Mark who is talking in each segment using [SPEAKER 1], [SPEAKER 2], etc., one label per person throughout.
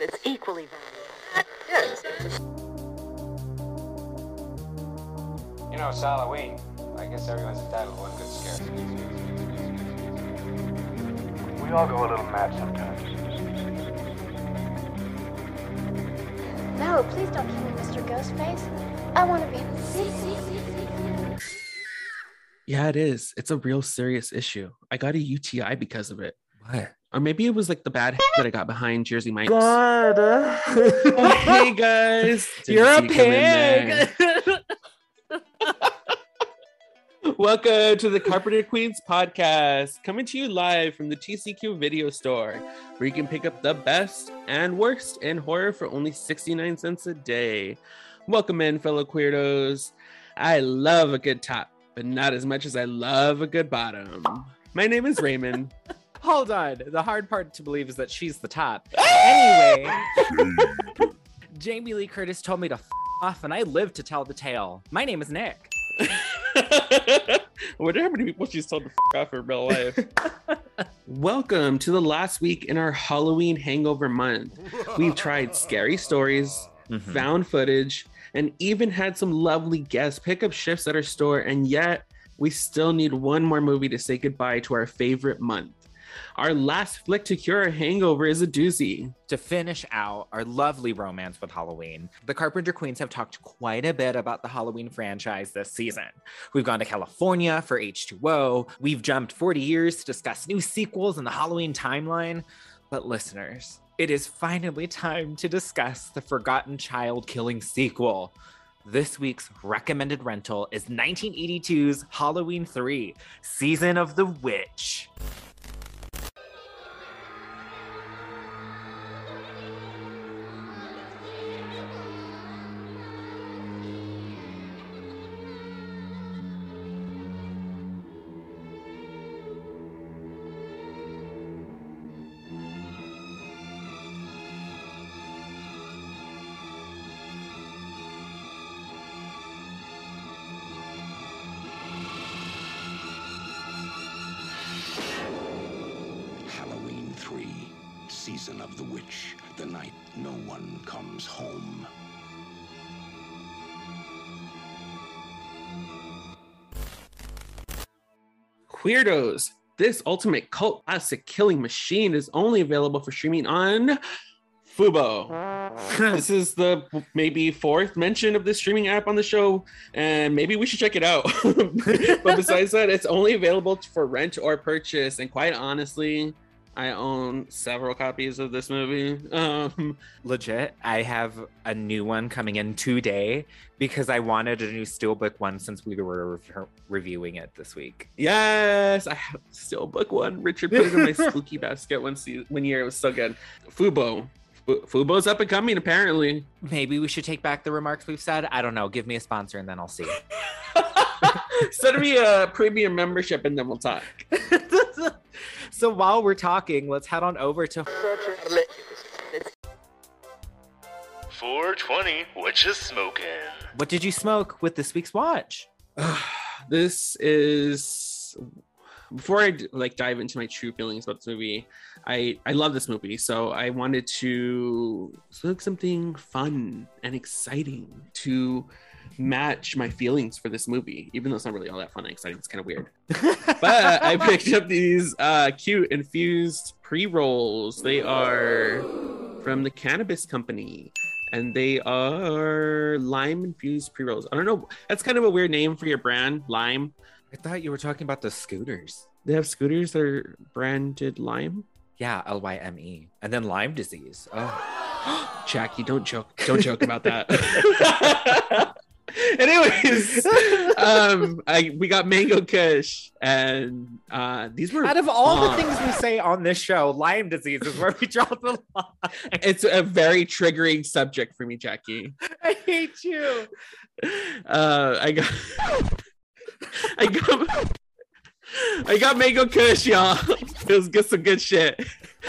[SPEAKER 1] It's equally valuable.
[SPEAKER 2] You know, it's Halloween. I guess everyone's entitled to one good scare.
[SPEAKER 3] We all go a little mad sometimes.
[SPEAKER 4] No, please don't kill me, Mr. Ghostface. I want to be in the city.
[SPEAKER 5] Yeah, it is. It's a real serious issue. I got a UTI because of it.
[SPEAKER 6] What?
[SPEAKER 5] Or maybe it was like the bad that I got behind Jersey Mike's.
[SPEAKER 6] God.
[SPEAKER 5] Oh, hey guys.
[SPEAKER 6] You're a
[SPEAKER 5] see you come in there.
[SPEAKER 6] pig.
[SPEAKER 5] Welcome to the Carpenter Queens podcast, coming to you live from the TCQ video store, where you can pick up the best and worst in horror for only 69 cents a day. Welcome in, fellow queerdos. I love a good top, but not as much as I love a good bottom. My name is Raymond.
[SPEAKER 6] Hold on. The hard part to believe is that she's the top. anyway, Jamie Lee Curtis told me to f- off, and I live to tell the tale. My name is Nick.
[SPEAKER 5] I wonder how many people she's told to f- off in real life. Welcome to the last week in our Halloween hangover month. We've tried scary stories, mm-hmm. found footage, and even had some lovely guests pick up shifts at our store, and yet we still need one more movie to say goodbye to our favorite month. Our last flick to cure a hangover is a doozy.
[SPEAKER 6] To finish out our lovely romance with Halloween, the Carpenter Queens have talked quite a bit about the Halloween franchise this season. We've gone to California for H2O, we've jumped 40 years to discuss new sequels in the Halloween timeline. But listeners, it is finally time to discuss the Forgotten Child Killing sequel. This week's recommended rental is 1982's Halloween 3 Season of the Witch.
[SPEAKER 5] Queerdos, this ultimate cult classic killing machine is only available for streaming on Fubo. this is the maybe fourth mention of this streaming app on the show, and maybe we should check it out. but besides that, it's only available for rent or purchase. And quite honestly, I own several copies of this movie. Um,
[SPEAKER 6] Legit, I have a new one coming in today because I wanted a new Steelbook one since we were re- reviewing it this week.
[SPEAKER 5] yes, I have Steelbook one. Richard put it in my spooky basket one se- one year. It was so good. Fubo. Fu- Fubo's up and coming, apparently.
[SPEAKER 6] Maybe we should take back the remarks we've said. I don't know. Give me a sponsor and then I'll see.
[SPEAKER 5] Send me a premium membership and then we'll talk.
[SPEAKER 6] So while we're talking, let's head on over to
[SPEAKER 7] 420, what you smoking?
[SPEAKER 6] what did you smoke with this week's watch?
[SPEAKER 5] this is before I like dive into my true feelings about this movie. I I love this movie, so I wanted to smoke something fun and exciting to match my feelings for this movie. Even though it's not really all that fun and exciting, it's kind of weird. but I picked up these uh, cute infused pre rolls. They are from the Cannabis Company. And they are lime infused pre rolls. I don't know. That's kind of a weird name for your brand, Lime.
[SPEAKER 6] I thought you were talking about the scooters.
[SPEAKER 5] They have scooters that are branded Lime.
[SPEAKER 6] Yeah, L Y M E. And then Lyme disease. Oh.
[SPEAKER 5] Jackie, don't joke. Don't joke about that. Anyways, um, I we got Mango Kush, and uh, these were
[SPEAKER 6] Out of all the things we say on this show, Lyme disease is where we draw the line.
[SPEAKER 5] It's a very triggering subject for me, Jackie.
[SPEAKER 6] I hate you.
[SPEAKER 5] Uh, I got, I got, I got Mango Kush, y'all. It was good, some good shit.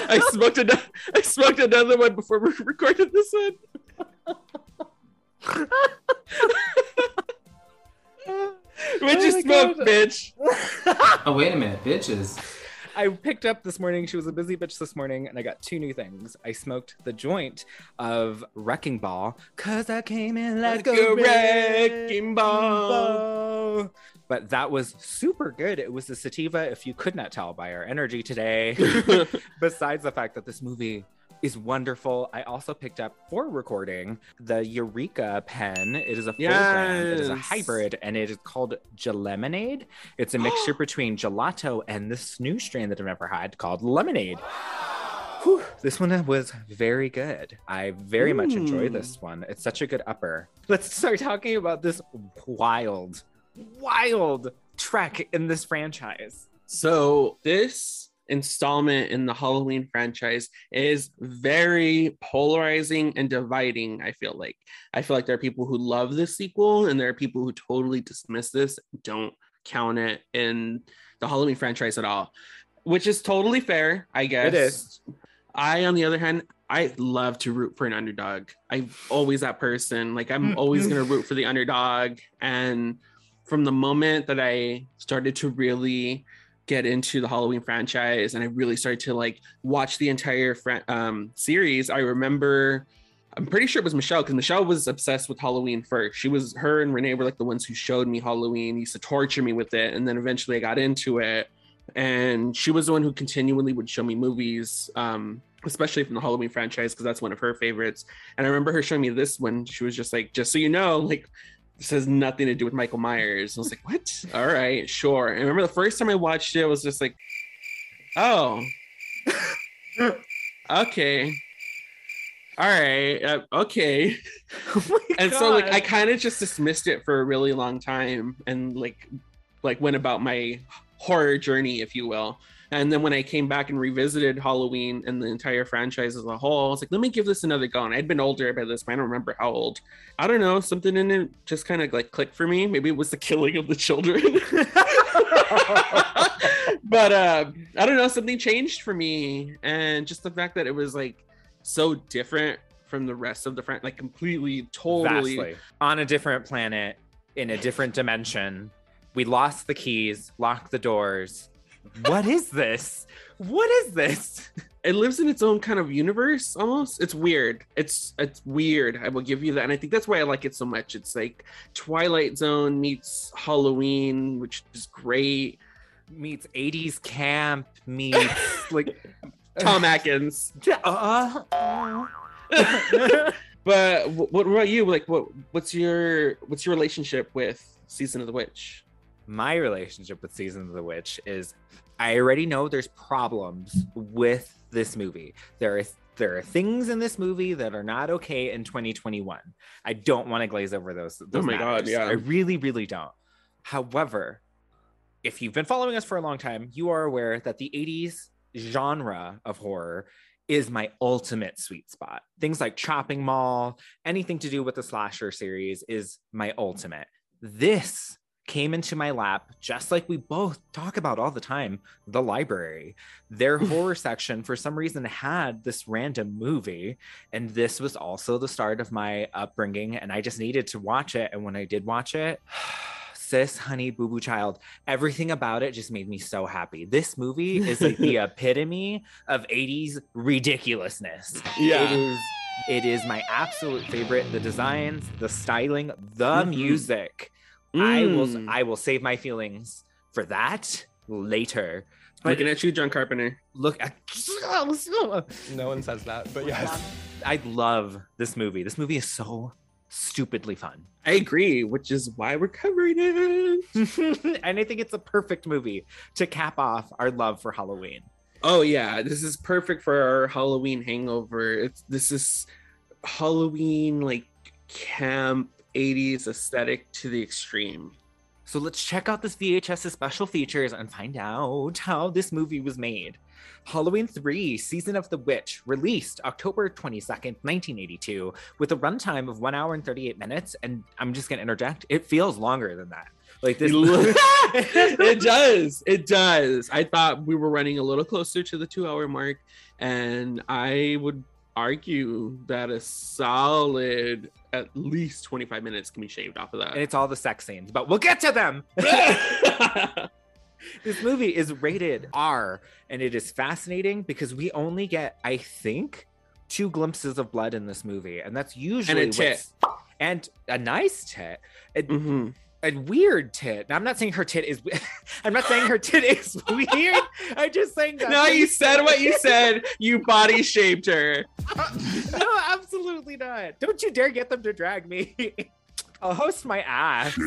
[SPEAKER 5] I smoked another, I smoked another one before we recorded this one. What'd you
[SPEAKER 6] Oh
[SPEAKER 5] smoke,
[SPEAKER 6] God.
[SPEAKER 5] bitch?
[SPEAKER 8] Oh wait a minute, bitches.
[SPEAKER 6] I picked up this morning. She was a busy bitch this morning, and I got two new things. I smoked the joint of Wrecking Ball because I came in like,
[SPEAKER 5] Like
[SPEAKER 6] a
[SPEAKER 5] a
[SPEAKER 6] wrecking
[SPEAKER 5] wrecking ball.
[SPEAKER 6] ball. But that was super good. It was a sativa, if you could not tell by our energy today. Besides the fact that this movie is wonderful, I also picked up for recording the Eureka pen. It is a full brand. It is a hybrid, and it is called Gelemonade. It's a mixture between gelato and this new strain that I've never had called lemonade. Whew, this one was very good. I very much enjoy
[SPEAKER 5] Mm.
[SPEAKER 6] this one. It's such a good upper. Let's start talking about this wild, wild trek in this franchise.
[SPEAKER 5] So this installment in the Halloween franchise is very polarizing and dividing. I feel like I feel like there are people who love this sequel, and there are people who totally dismiss this, don't count it in the Halloween franchise at all, which is totally fair, I guess.
[SPEAKER 6] It is.
[SPEAKER 5] I, on the other hand, I love to root for an underdog. I'm always that person. Like I'm mm-hmm. always gonna root for the underdog. And from the moment that I started to really get into the Halloween franchise and I really started to like watch the entire um, series, I remember. I'm pretty sure it was Michelle because Michelle was obsessed with Halloween first. She was her and Renee were like the ones who showed me Halloween, used to torture me with it, and then eventually I got into it and she was the one who continually would show me movies um especially from the halloween franchise because that's one of her favorites and i remember her showing me this one she was just like just so you know like this has nothing to do with michael myers. I was like what? All right sure. And I remember the first time i watched it i was just like oh okay. All right uh, okay.
[SPEAKER 6] Oh
[SPEAKER 5] and so like i kind of just dismissed it for a really long time and like like went about my horror journey if you will and then when i came back and revisited halloween and the entire franchise as a whole i was like let me give this another go and i'd been older by this point i don't remember how old i don't know something in it just kind of like clicked for me maybe it was the killing of the children but uh i don't know something changed for me and just the fact that it was like so different from the rest of the franchise, like completely totally
[SPEAKER 6] Vastly. on a different planet in a different dimension. We lost the keys, locked the doors. What is this? What is this?
[SPEAKER 5] it lives in its own kind of universe almost. It's weird. It's it's weird i will give you that. And i think that's why i like it so much. It's like twilight zone meets halloween which is great.
[SPEAKER 6] Meets 80s camp, meets like
[SPEAKER 5] tom atkins.
[SPEAKER 6] Uh,
[SPEAKER 5] but what about you? Like what what's your what's your relationship with season of the witch
[SPEAKER 6] my relationship with Season of the Witch is I already know there's problems with this movie. There are there are things in this movie that are not okay in 2021. I don't want to glaze over those. Oh those
[SPEAKER 5] Oh my God, yeah.
[SPEAKER 6] I really, really don't. However, if you've been following us for a long time, you are aware that the 80s genre of horror is my ultimate sweet spot. Things like Chopping Mall, anything to do with the slasher series is my ultimate. This came into my lap just like we both talk about all the time the library. Their horror section for some reason had this random movie and this was also the start of my upbringing and i just needed to watch it and when i did watch it sis honey boo boo child everything about it just made me so happy. This movie is like the epitome of 80s ridiculousness. It is it is my absolute favorite. The designs the styling the
[SPEAKER 5] Mhm.
[SPEAKER 6] music I will
[SPEAKER 5] Mm.
[SPEAKER 6] I will save my feelings for that later. But
[SPEAKER 5] looking at you john carpenter
[SPEAKER 6] look at
[SPEAKER 7] No one says that, but yes.
[SPEAKER 6] I love this movie. This movie is so stupidly fun.
[SPEAKER 5] i agree which is why we're covering it
[SPEAKER 6] and I think it's a perfect movie to cap off our love for Halloween.
[SPEAKER 5] Oh yeah, this is perfect for our Halloween hangover. It's this is Halloween like camp 80s aesthetic to the extreme.
[SPEAKER 6] So let's check out this VHS's special features and find out how this movie was made. Halloween 3 Season of the Witch, released October 22nd, 1982, with a runtime of 1 hour and 38 minutes. And I'm just going to interject, it feels longer than that. Like this.
[SPEAKER 5] it does. It does. I thought we were running a little closer to the 2-hour mark and I would argue that a solid at least 25 minutes can be shaved off of that.
[SPEAKER 6] and it's all the sex scenes, but we'll get to them. this movie is rated R, and it is fascinating because we only get, I think, two glimpses of blood in this movie, and that's usually and
[SPEAKER 5] tit.
[SPEAKER 6] what's- and a nice tit. A,
[SPEAKER 5] Mhm.
[SPEAKER 6] A weird tit. Now, I'm not saying her tit is. I'm not saying her tit is weird. I'm just saying that.
[SPEAKER 5] No, you said what you said. You body shaped her.
[SPEAKER 6] no, absolutely not. Don't you dare get them to drag me. I'll host my ass.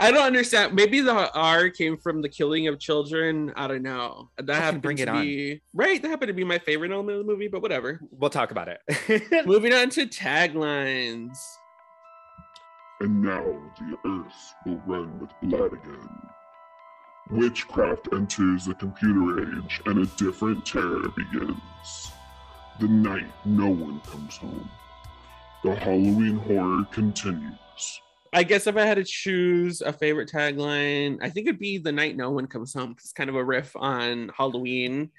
[SPEAKER 5] I don't understand. Maybe the R came from the killing of children. I don't know. That happened
[SPEAKER 6] bring
[SPEAKER 5] to
[SPEAKER 6] it on.
[SPEAKER 5] be right. That happened to be my favorite element of the movie, but whatever.
[SPEAKER 6] We'll talk about it.
[SPEAKER 5] Moving on to taglines.
[SPEAKER 8] And now the earth will run with blood again. Witchcraft enters the computer age and a different terror begins. The night no one comes home. The Halloween horror continues.
[SPEAKER 5] I guess if I had to choose a favorite tagline, I think it'd be "The Night No One Comes Home." It's kind of a riff on Halloween.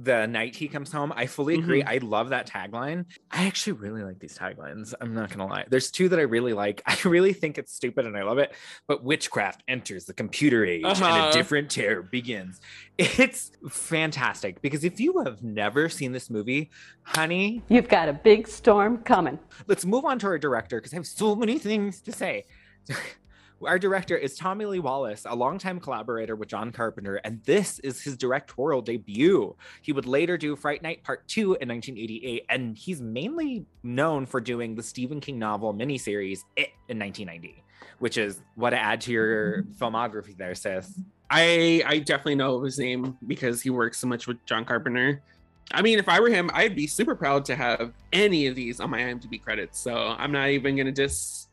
[SPEAKER 6] The night he comes home. I fully agree. I love that tagline. I actually really like these taglines. I'm not gonna lie. There's two that I really like. I really think it's stupid and I love it. But witchcraft enters the computer age and
[SPEAKER 5] Uh-huh.
[SPEAKER 6] a different terror begins. It's fantastic because if you have never seen this movie, honey,
[SPEAKER 1] You've got a big storm coming.
[SPEAKER 6] let's move on to our director because I have so many things to say. Our director is Tommy Lee Wallace, a longtime collaborator with John Carpenter, and this is his directorial debut. He would later do Fright Night Part 2 in 1988, and he's mainly known for doing the Stephen King novel miniseries It in 1990, which is what to add to your filmography there, sis.
[SPEAKER 5] I I definitely know his name because he works so much with John Carpenter. I mean, if I were him, I'd be super proud to have any of these on my IMDb credits. So I'm not even gonna just.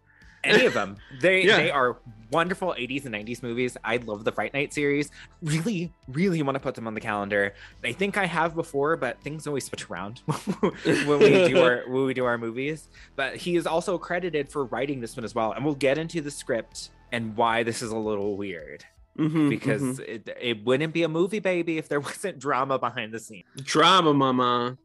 [SPEAKER 6] Any of them. They
[SPEAKER 5] Yeah.
[SPEAKER 6] they are wonderful 80s and 90s movies. I love the Fright Night series. Really, really want to put them on the calendar. I think I have before, but things always switch around when we do our when we do our movies. But he is also credited for writing this one as well. And we'll get into the script and why this is a little weird.
[SPEAKER 5] Mhm,
[SPEAKER 6] Because
[SPEAKER 5] mhm.
[SPEAKER 6] it, it wouldn't be a movie, baby, if there wasn't drama behind the scenes.
[SPEAKER 5] drama, mama.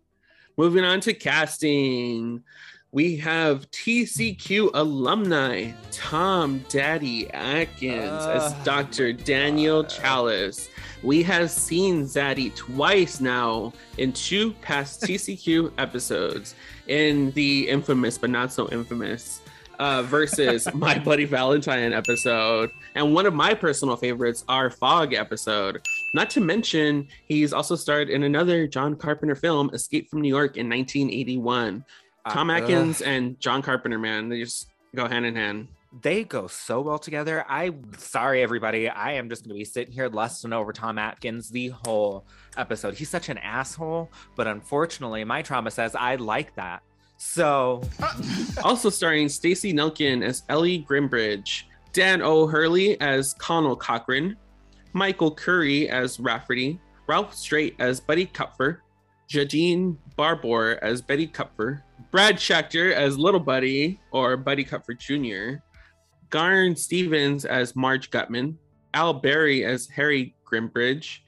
[SPEAKER 5] Moving on to casting. We have TCQ alumni Tom Daddy Atkins as
[SPEAKER 6] Oh
[SPEAKER 5] Dr. Daniel Chalice. We have seen Zaddy twice now in two past TCQ episodes in the infamous but not so infamous uh, versus My Bloody Valentine episode. And one of my personal favorites, our Fog episode. Not to mention, he's also starred in another John Carpenter film, Escape from New York in 1981. Tom
[SPEAKER 6] Uh,
[SPEAKER 5] Atkins
[SPEAKER 6] ugh.
[SPEAKER 5] and John Carpenter, man, they just go hand in hand.
[SPEAKER 6] they go so well together. I sorry everybody. I am just gonna be sitting here lusting over Tom Atkins the whole episode. He's such an asshole, but unfortunately, my trauma says I like that. So
[SPEAKER 5] also starring Stacy Nelkin as Ellie Grimbridge, Dan O'Herlihy as Conal Cochran, Michael Currie as Rafferty, Ralph Strait as Buddy Kupfer, Jadeen Barbor as Betty Kupfer, Brad Schechter as Little Buddy or Buddy Kupfer Jr., Garn Stevens as Marge Gutman, Al Berry as Harry Grimbridge,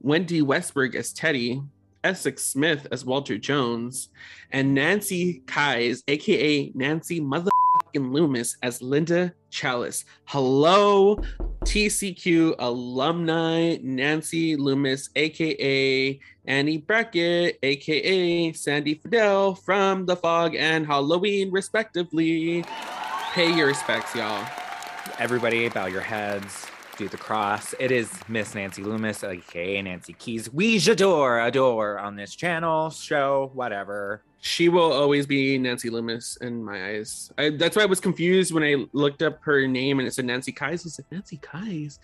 [SPEAKER 5] Wendy Westberg as Teddy, Essex Smith as Walter Jones, and Nancy Kyes, aka Nancy Motherfucking Loomis, as Linda Chalice. Hello, TCQ alumni Nancy Loomis, aka Annie Brackett, aka Sandy Fadel from The Fog and Halloween, respectively. Pay your respects, y'all.
[SPEAKER 6] everybody bow your heads, do the cross. It is Miss Nancy Loomis, aka Nancy Kyes. We adore, adore on this channel, show, whatever.
[SPEAKER 5] She will always be Nancy Loomis in my eyes. I, that's why I was confused when I looked up her name and it said Nancy Kyes. I was like, Nancy Kyes?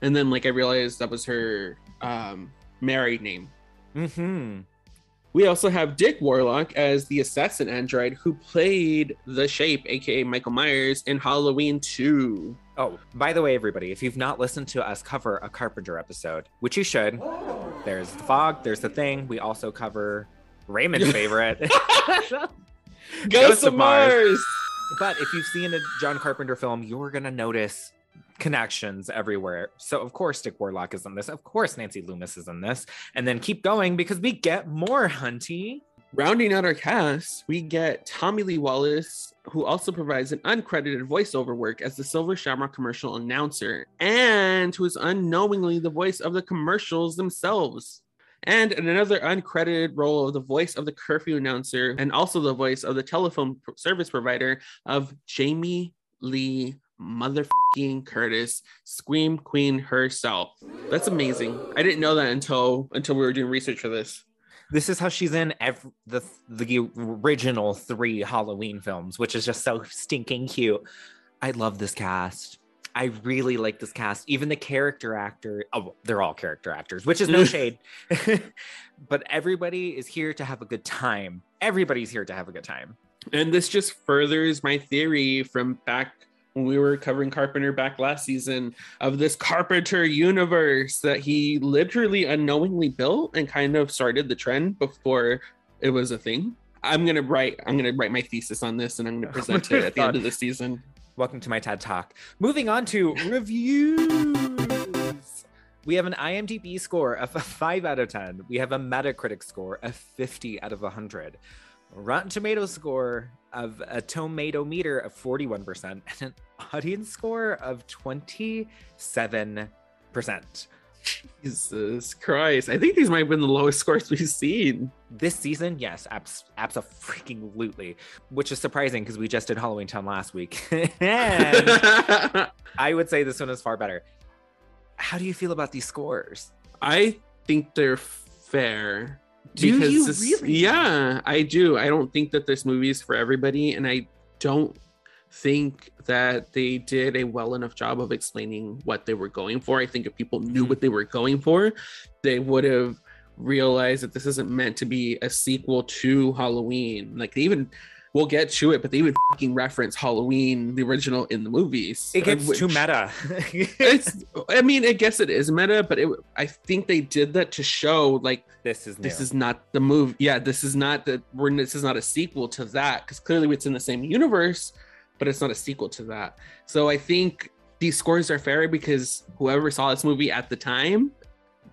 [SPEAKER 5] And then like I realized that was her um, married name.
[SPEAKER 6] Mm-hmm.
[SPEAKER 5] We also have Dick Warlock as the assassin android who played the Shape, aka Michael Myers, in Halloween 2.
[SPEAKER 6] Oh, by the way, everybody, if you've not listened to us cover a Carpenter episode, which you should, there's the fog, there's the thing. We also cover Raymond's favorite,
[SPEAKER 5] Ghost of Mars!
[SPEAKER 6] But if you've seen a John Carpenter film, you're gonna notice connections everywhere. So of course Dick Warlock is in this. Of course Nancy Loomis is in this. And then keep going because we get more Hunty.
[SPEAKER 5] Rounding out our cast, we get Tommy Lee Wallace, who also provides an uncredited voiceover work as the Silver Shamrock commercial announcer, and who is unknowingly the voice of the commercials themselves. And in another uncredited role of the voice of the curfew announcer, and also the voice of the telephone service provider of Jamie Lee motherfucking Curtis, Scream Queen herself. That's amazing. I didn't know that until until we were doing research for this.
[SPEAKER 6] This is how she's in every, the the original three Halloween films, which is just so stinking cute. I love this cast. I really like this cast. Even the character actor, oh, they're all character actors, which is no shade. but everybody is here to have a good time. Everybody's here to have a good time.
[SPEAKER 5] And this just furthers my theory from back when we were covering Carpenter back last season of this Carpenter universe that he literally unknowingly built and kind of started the trend before it was a thing. I'm gonna write. I'm gonna write my thesis on this, and I'm gonna present it at the end of the season.
[SPEAKER 6] Welcome to my TED Talk. Moving on to reviews. We have an IMDb score of a 5 out of 10. We have a Metacritic score of 50 out of 100. Rotten Tomatoes score of a tomato meter of 41% and an audience score of 27%.
[SPEAKER 5] Jesus Christ! I think these might have been the lowest scores we've seen.
[SPEAKER 6] This season, yes, abs- absolutely, which is surprising because we just did Halloween Town last week. I would say this one is far better. How do you feel about these scores?
[SPEAKER 5] I think they're fair.
[SPEAKER 6] Do you
[SPEAKER 5] this-
[SPEAKER 6] really?
[SPEAKER 5] Yeah, I do. I don't think that this movie is for everybody, and I don't think that they did a well enough job of explaining what they were going for. I think if people knew mm-hmm. what they were going for, they would have realized that this isn't meant to be a sequel to Halloween. Like they even we'll get to it, but they even fucking reference Halloween, the original, in the movies.
[SPEAKER 6] It gets
[SPEAKER 5] which-
[SPEAKER 6] too meta.
[SPEAKER 5] it's i mean i guess it is meta but it i think they did that to show like
[SPEAKER 6] this is
[SPEAKER 5] this is not the movie. yeah this is not the we're this is not a sequel to that because clearly it's in the same universe but it's not a sequel to that so i think these scores are fair because whoever saw this movie at the time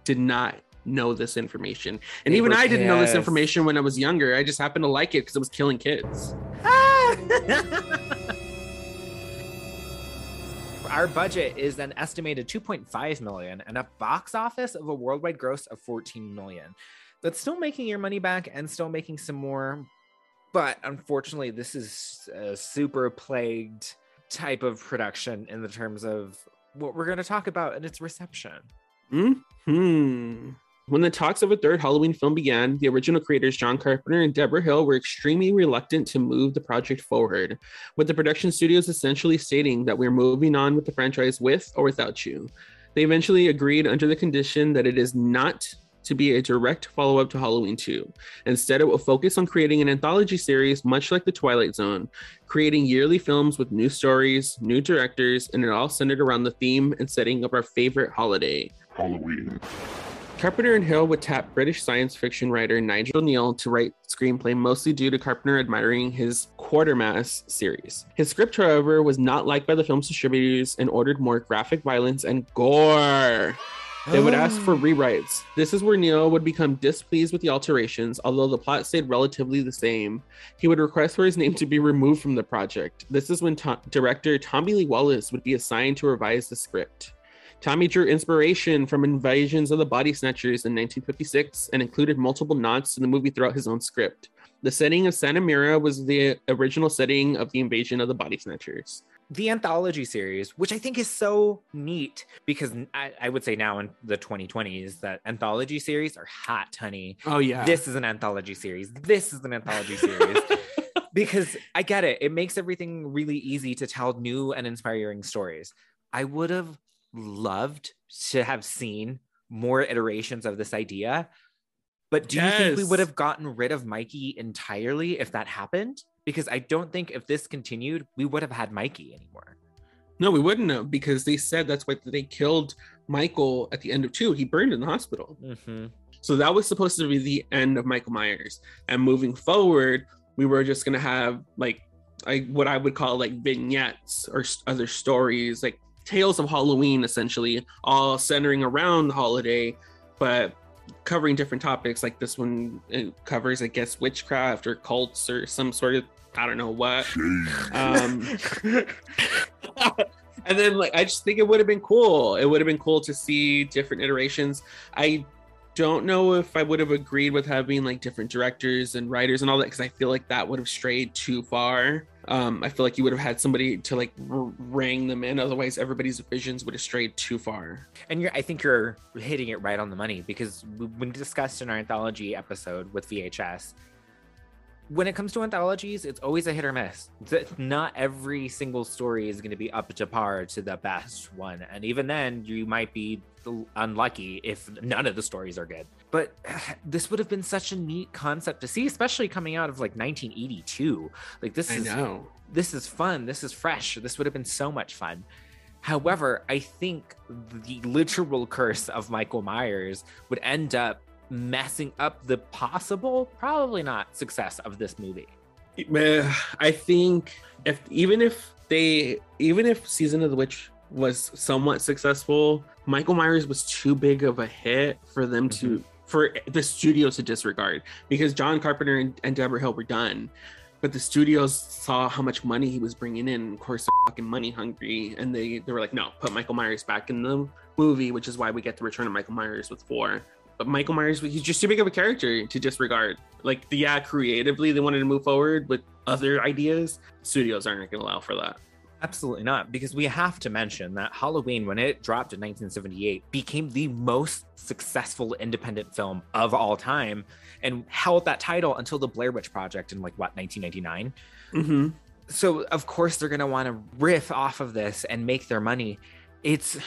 [SPEAKER 5] did not know this information and
[SPEAKER 6] They
[SPEAKER 5] even i didn't know this information when i was younger i just happened to like it because it was killing kids
[SPEAKER 6] Our budget is an estimated 2.5 million and a box office of a worldwide gross of 14 million. That's still making your money back and still making some more. But unfortunately, this is a super plagued type of production in the terms of what we're going to talk about and its reception.
[SPEAKER 5] Hmm. When the talks of a third Halloween film began, the original creators John Carpenter and Debra Hill were extremely reluctant to move the project forward, with the production studios essentially stating that we're moving on with the franchise with or without you. They eventually agreed under the condition that it is not to be a direct follow up to Halloween 2. Instead, it will focus on creating an anthology series much like The Twilight Zone, creating yearly films with new stories, new directors, and it all centered around the theme and setting of our favorite holiday,
[SPEAKER 8] Halloween.
[SPEAKER 5] Carpenter and Hill would tap British science fiction writer Nigel Kneale to write screenplay mostly due to Carpenter admiring his Quatermass series. His script, however, was not liked by the film's distributors and ordered more graphic violence and gore. They would ask for oh. rewrites. This is where Kneale would become displeased with the alterations, although the plot stayed relatively the same. He would request for his name to be removed from the project. This is when to- director Tommy Lee Wallace would be assigned to revise the script. Tommy drew inspiration from Invasions of the Body Snatchers in 1956 and included multiple nods to the movie throughout his own script. The setting of Santa Mira was the original setting of the Invasion of the Body Snatchers.
[SPEAKER 6] the anthology series, which I think is so neat because I, I would say now in the 2020s that anthology series are hot, honey.
[SPEAKER 5] Oh yeah.
[SPEAKER 6] This is an anthology series. This is an anthology series. because I get it. It makes everything really easy to tell new and inspiring stories. I would have loved to have seen more iterations of this idea. But do you think we would have gotten rid of Mikey entirely if that happened? Because I don't think if this continued, we would have had Mikey anymore.
[SPEAKER 5] No, we wouldn't have because they said that's why they killed Michael at the end of two. He burned in the hospital.
[SPEAKER 6] Mm-hmm.
[SPEAKER 5] So that was supposed to be the end of Michael Myers. And moving forward, we were just gonna have like I what I would call like vignettes or other stories, like tales of Halloween, essentially, all centering around the holiday. But covering different topics. Like this one it covers, I guess, witchcraft or cults or some sort of I don't know what. Um, and then like I just think it would have been cool. It would have been cool to see different iterations. I don't know if I would have agreed with having like different directors and writers and all that because I feel like that would have strayed too far. Um, I feel like you would have had somebody to like ring them in. Otherwise, everybody's visions would have strayed too far.
[SPEAKER 6] And you're, I think you're hitting it right on the money because we- when discussed in our anthology episode with VHS, when it comes to anthologies, it's always a hit or miss. Not every single story is going to be up to par to the best one. And even then, you might be unlucky if none of the stories are good. But this would have been such a neat concept to see, especially coming out of like 1982. Like, this is this is fun. This is fresh. This would have been so much fun. However, I think the literal curse of Michael Myers would end up messing up the possible, probably not, success of this movie.
[SPEAKER 5] I think if even if they even if season of the witch was somewhat successful, Michael Myers was too big of a hit for them to mm-hmm. for the studios to disregard because John Carpenter and, and Debra Hill were done. But the studios saw how much money he was bringing in. Of course, they're fucking money hungry, and they they were like, "No, put Michael Myers back in the movie," which is why we get the return of Michael Myers with four. But Michael Myers, he's just too big of a character to disregard. Like, yeah, creatively they wanted to move forward with other ideas. Studios aren't going to allow for that.
[SPEAKER 6] Absolutely not, because we have to mention that Halloween, when it dropped in 1978, became the most successful independent film of all time and held that title until the Blair Witch Project in like what 1999.
[SPEAKER 5] Mm-hmm.
[SPEAKER 6] So of course they're gonna want to riff off of this and make their money. It's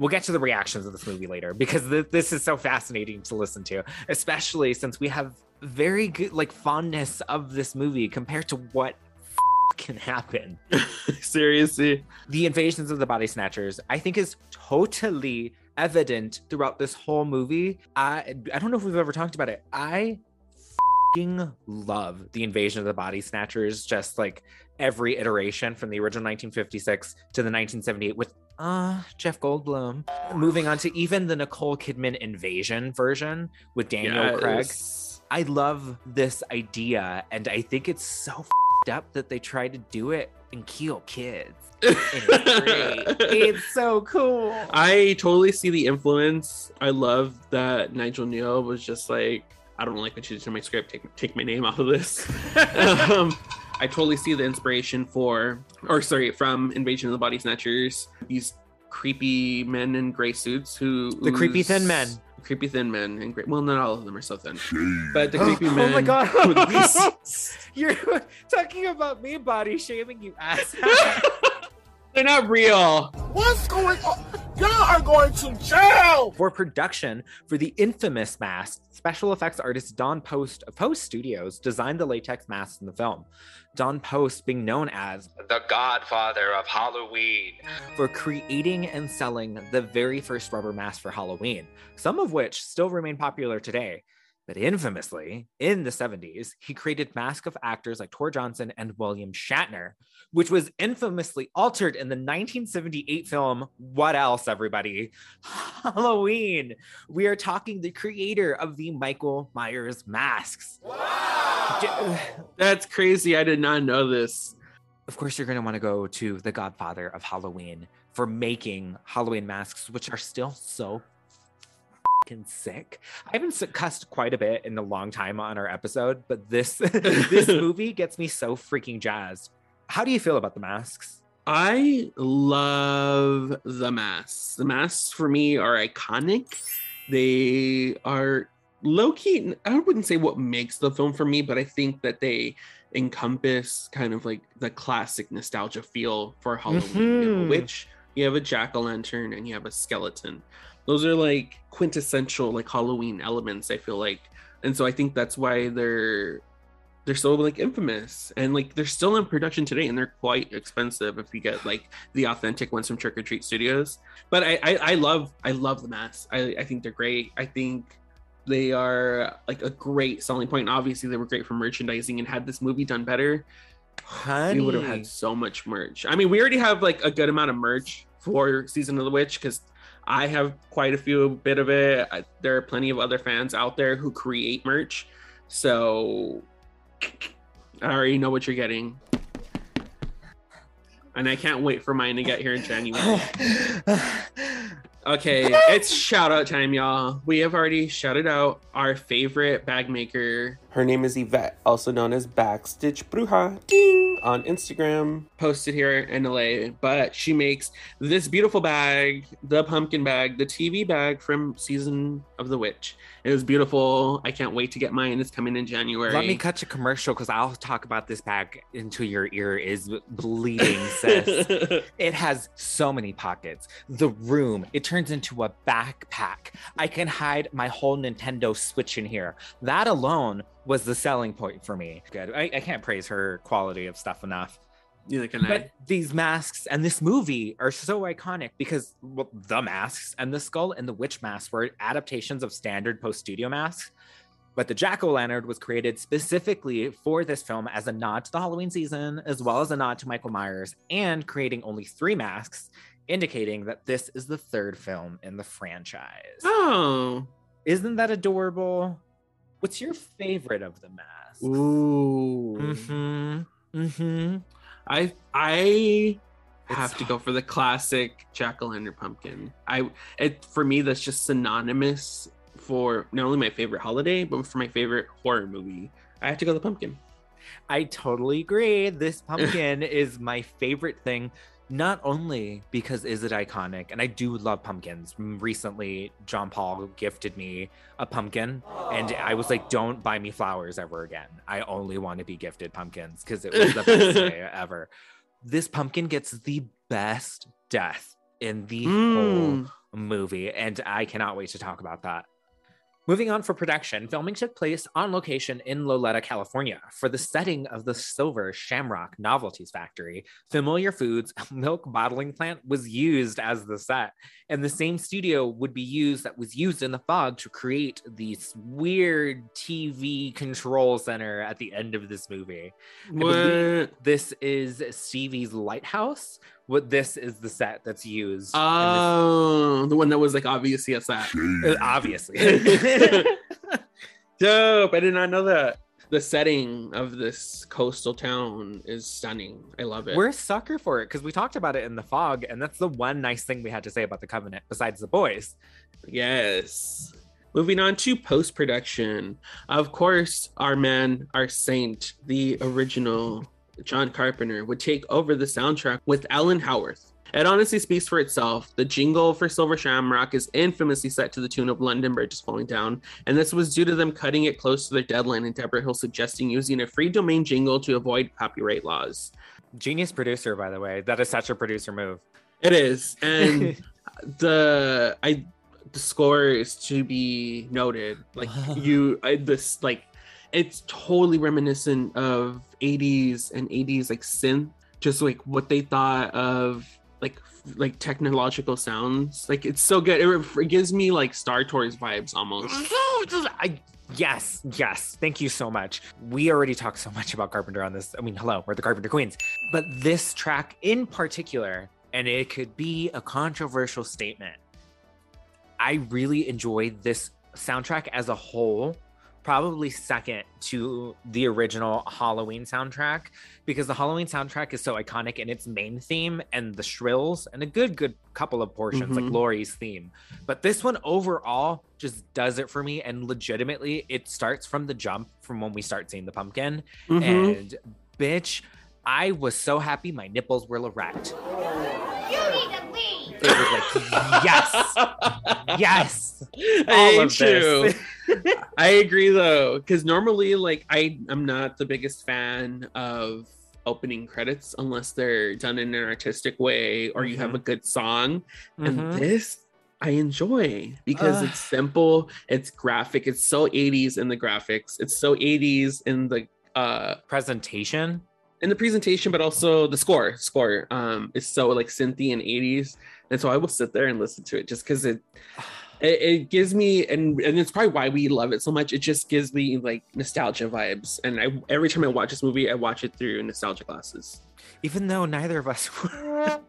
[SPEAKER 6] we'll get to the reactions of this movie later because th- this is so fascinating to listen to, especially since we have very good like fondness of this movie compared to what can happen.
[SPEAKER 5] Seriously.
[SPEAKER 6] The invasions of the body snatchers, I think, is totally evident throughout this whole movie. I I don't know if we've ever talked about it. I love the invasion of the body snatchers, just like every iteration from the original 1956 to the 1978 with uh Jeff Goldblum. Moving on to even the Nicole Kidman invasion version with Daniel Craig. I love this idea, and I think it's so fed up that they tried to do it and kill kids. It's it's so cool.
[SPEAKER 5] I totally see the influence. I love that Nigel Kneale was just like, I don't like what you did to my script. Take take my name out of this. um, I totally see the inspiration for, or sorry, from Invasion of the Body Snatchers. These creepy men in gray suits who
[SPEAKER 6] The creepy thin men.
[SPEAKER 5] creepy thin men and great. Well, not all of them are so thin, but the oh creepy
[SPEAKER 6] oh
[SPEAKER 5] men.
[SPEAKER 6] Oh
[SPEAKER 5] my
[SPEAKER 6] god. You're talking about me body shaming you ass.
[SPEAKER 5] They're not real.
[SPEAKER 9] What's going on? Y'all are going to jail!
[SPEAKER 6] For production for the infamous mask, special effects artist Don Post of Post Studios designed the latex masks in the film. Don Post being known as
[SPEAKER 2] The godfather of Halloween.
[SPEAKER 6] for creating and selling the very first rubber mask for Halloween, some of which still remain popular today. But infamously, in the 70s, he created masks of actors like Tor Johnson and William Shatner, which was infamously altered in the 1978 film What Else, everybody? Halloween. We are talking the creator of the Michael Myers masks. Wow.
[SPEAKER 5] That's crazy. I did not know this.
[SPEAKER 6] Of course, you're going to want to go to the godfather of Halloween for making Halloween masks, which are still so sick. I haven't cussed quite a bit in a long time on our episode, but this this movie gets me so freaking jazzed. How do you feel about the masks?
[SPEAKER 5] I love the masks. The masks for me are iconic. They are low key. I wouldn't say what makes the film for me, but I think that they encompass kind of like the classic nostalgia feel for Halloween,
[SPEAKER 6] Mhm.
[SPEAKER 5] which you have a jack o' lantern and you have a skeleton. Those are like quintessential like Halloween elements. I feel like, and so I think that's why they're they're so like infamous. And like they're still in production today and they're quite expensive if you get like the authentic ones from trick or treat studios. But i i, I love i love the masks I, I think they're great. I think they are like a great selling point. Obviously they were great for merchandising and had this movie done better.
[SPEAKER 6] Honey.
[SPEAKER 5] we would have had so much merch. I mean we already have like a good amount of merch for season of the witch because I have quite a few bit of it. I, there are plenty of other fans out there who create merch. So I already know what you're getting. And I can't wait for mine to get here in January. Okay, it's shout out time, y'all. We have already shouted out our favorite bag maker. Her name is Yvette, also known as Backstitch Bruja Ding, on Instagram. Posted here in LA, but she makes this beautiful bag, the pumpkin bag, the TV bag from Season of the Witch. It was beautiful. I can't wait to get mine. It's coming in January.
[SPEAKER 6] Let me cut a commercial because I'll talk about this bag until your ear is bleeding, sis. it has so many pockets. The room, it turns into a backpack. I can hide my whole Nintendo Switch in here. That alone was the selling point for me. Good. I, I can't praise her quality of stuff enough.
[SPEAKER 5] Neither can I.
[SPEAKER 6] But these masks and this movie are so iconic because well, the masks and the skull and the witch mask were adaptations of standard post studio masks. But the jack o' lantern was created specifically for this film as a nod to the Halloween season, as well as a nod to Michael Myers, and creating only three masks, indicating that this is the third film in the franchise.
[SPEAKER 5] Oh,
[SPEAKER 6] isn't that adorable? What's your favorite of the masks?
[SPEAKER 5] Ooh.
[SPEAKER 6] Mm-hmm. Mm-hmm.
[SPEAKER 5] I I have to go for the classic jack o' lantern pumpkin. I it for me that's just synonymous for not only my favorite holiday but for my favorite horror movie. I have to go the pumpkin.
[SPEAKER 6] I totally agree. This pumpkin is my favorite thing. Not only because is it iconic, and I do love pumpkins. Recently, John Paul gifted me a pumpkin, and I was like, "Don't buy me flowers ever again. I only want to be gifted pumpkins because it was the best day ever." This pumpkin gets the best death in the
[SPEAKER 5] Mm.
[SPEAKER 6] whole movie, and I cannot wait to talk about that. Moving on for production, filming took place on location in Loleta, California. For the setting of the Silver Shamrock Novelties Factory, Familiar Foods milk bottling plant was used as the set. And the same studio would be used that was used in the fog to create this weird TV control center at the end of this movie.
[SPEAKER 5] What?
[SPEAKER 6] This is Stevie's lighthouse. What this is the set that's used.
[SPEAKER 5] Oh, the one that was like obviously a set.
[SPEAKER 6] Uh, obviously.
[SPEAKER 5] Dope. I did not know that. The setting of this coastal town is stunning. I love it.
[SPEAKER 6] We're a sucker for it because we talked about it in the fog, and that's the one nice thing we had to say about the Covenant, besides the boys.
[SPEAKER 5] Yes. Moving on to post production. Of course, our man, our saint, the original John Carpenter, would take over the soundtrack with Alan Howarth. It honestly speaks for itself. The jingle for Silver Shamrock is infamously set to the tune of London Bridge is Falling Down, and this was due to them cutting it close to their deadline and Debra Hill suggesting using a free domain jingle to avoid copyright laws.
[SPEAKER 6] Genius producer, by the way. That is such a producer move.
[SPEAKER 5] It is, and the I the score is to be noted. Like you, I, this like it's totally reminiscent of 80s and 80s like synth, just like what they thought of like like technological sounds. Like it's so good. It, it gives me like Star Tours vibes almost.
[SPEAKER 6] I, yes, yes. Thank you so much. We already talked so much about Carpenter on this. I mean, hello, we're the Carpenter Queens. But this track in particular, and it could be a controversial statement, I really enjoyed this soundtrack as a whole. Probably second to the original Halloween soundtrack because the Halloween soundtrack is so iconic in its main theme and the shrills and a good, good couple of portions like
[SPEAKER 5] Mhm.
[SPEAKER 6] Laurie's theme. But this one overall just does it for me. And legitimately, it starts from the jump from when we start seeing the pumpkin.
[SPEAKER 5] Mhm.
[SPEAKER 6] And bitch, I was so happy my nipples were erect.
[SPEAKER 4] You need to leave.
[SPEAKER 6] It was like, yes, yes.
[SPEAKER 5] I hate you. I agree though, because normally, like, I am not the biggest fan of opening credits unless they're done in an artistic way or you have
[SPEAKER 6] Mhm.
[SPEAKER 5] a good song.
[SPEAKER 6] Mhm.
[SPEAKER 5] And this I enjoy because
[SPEAKER 6] Ugh.
[SPEAKER 5] it's simple, it's graphic, it's so 80s in the graphics, it's so 80s in the uh
[SPEAKER 6] Presentation.
[SPEAKER 5] in the presentation, but also the score. Score um is so like synthy and 80s. And so I will sit there and listen to it just because it it, it gives me and and it's probably why we love it so much. It just gives me like nostalgia vibes. And I every time I watch this movie, I watch it through nostalgia glasses.
[SPEAKER 6] Even though neither of us.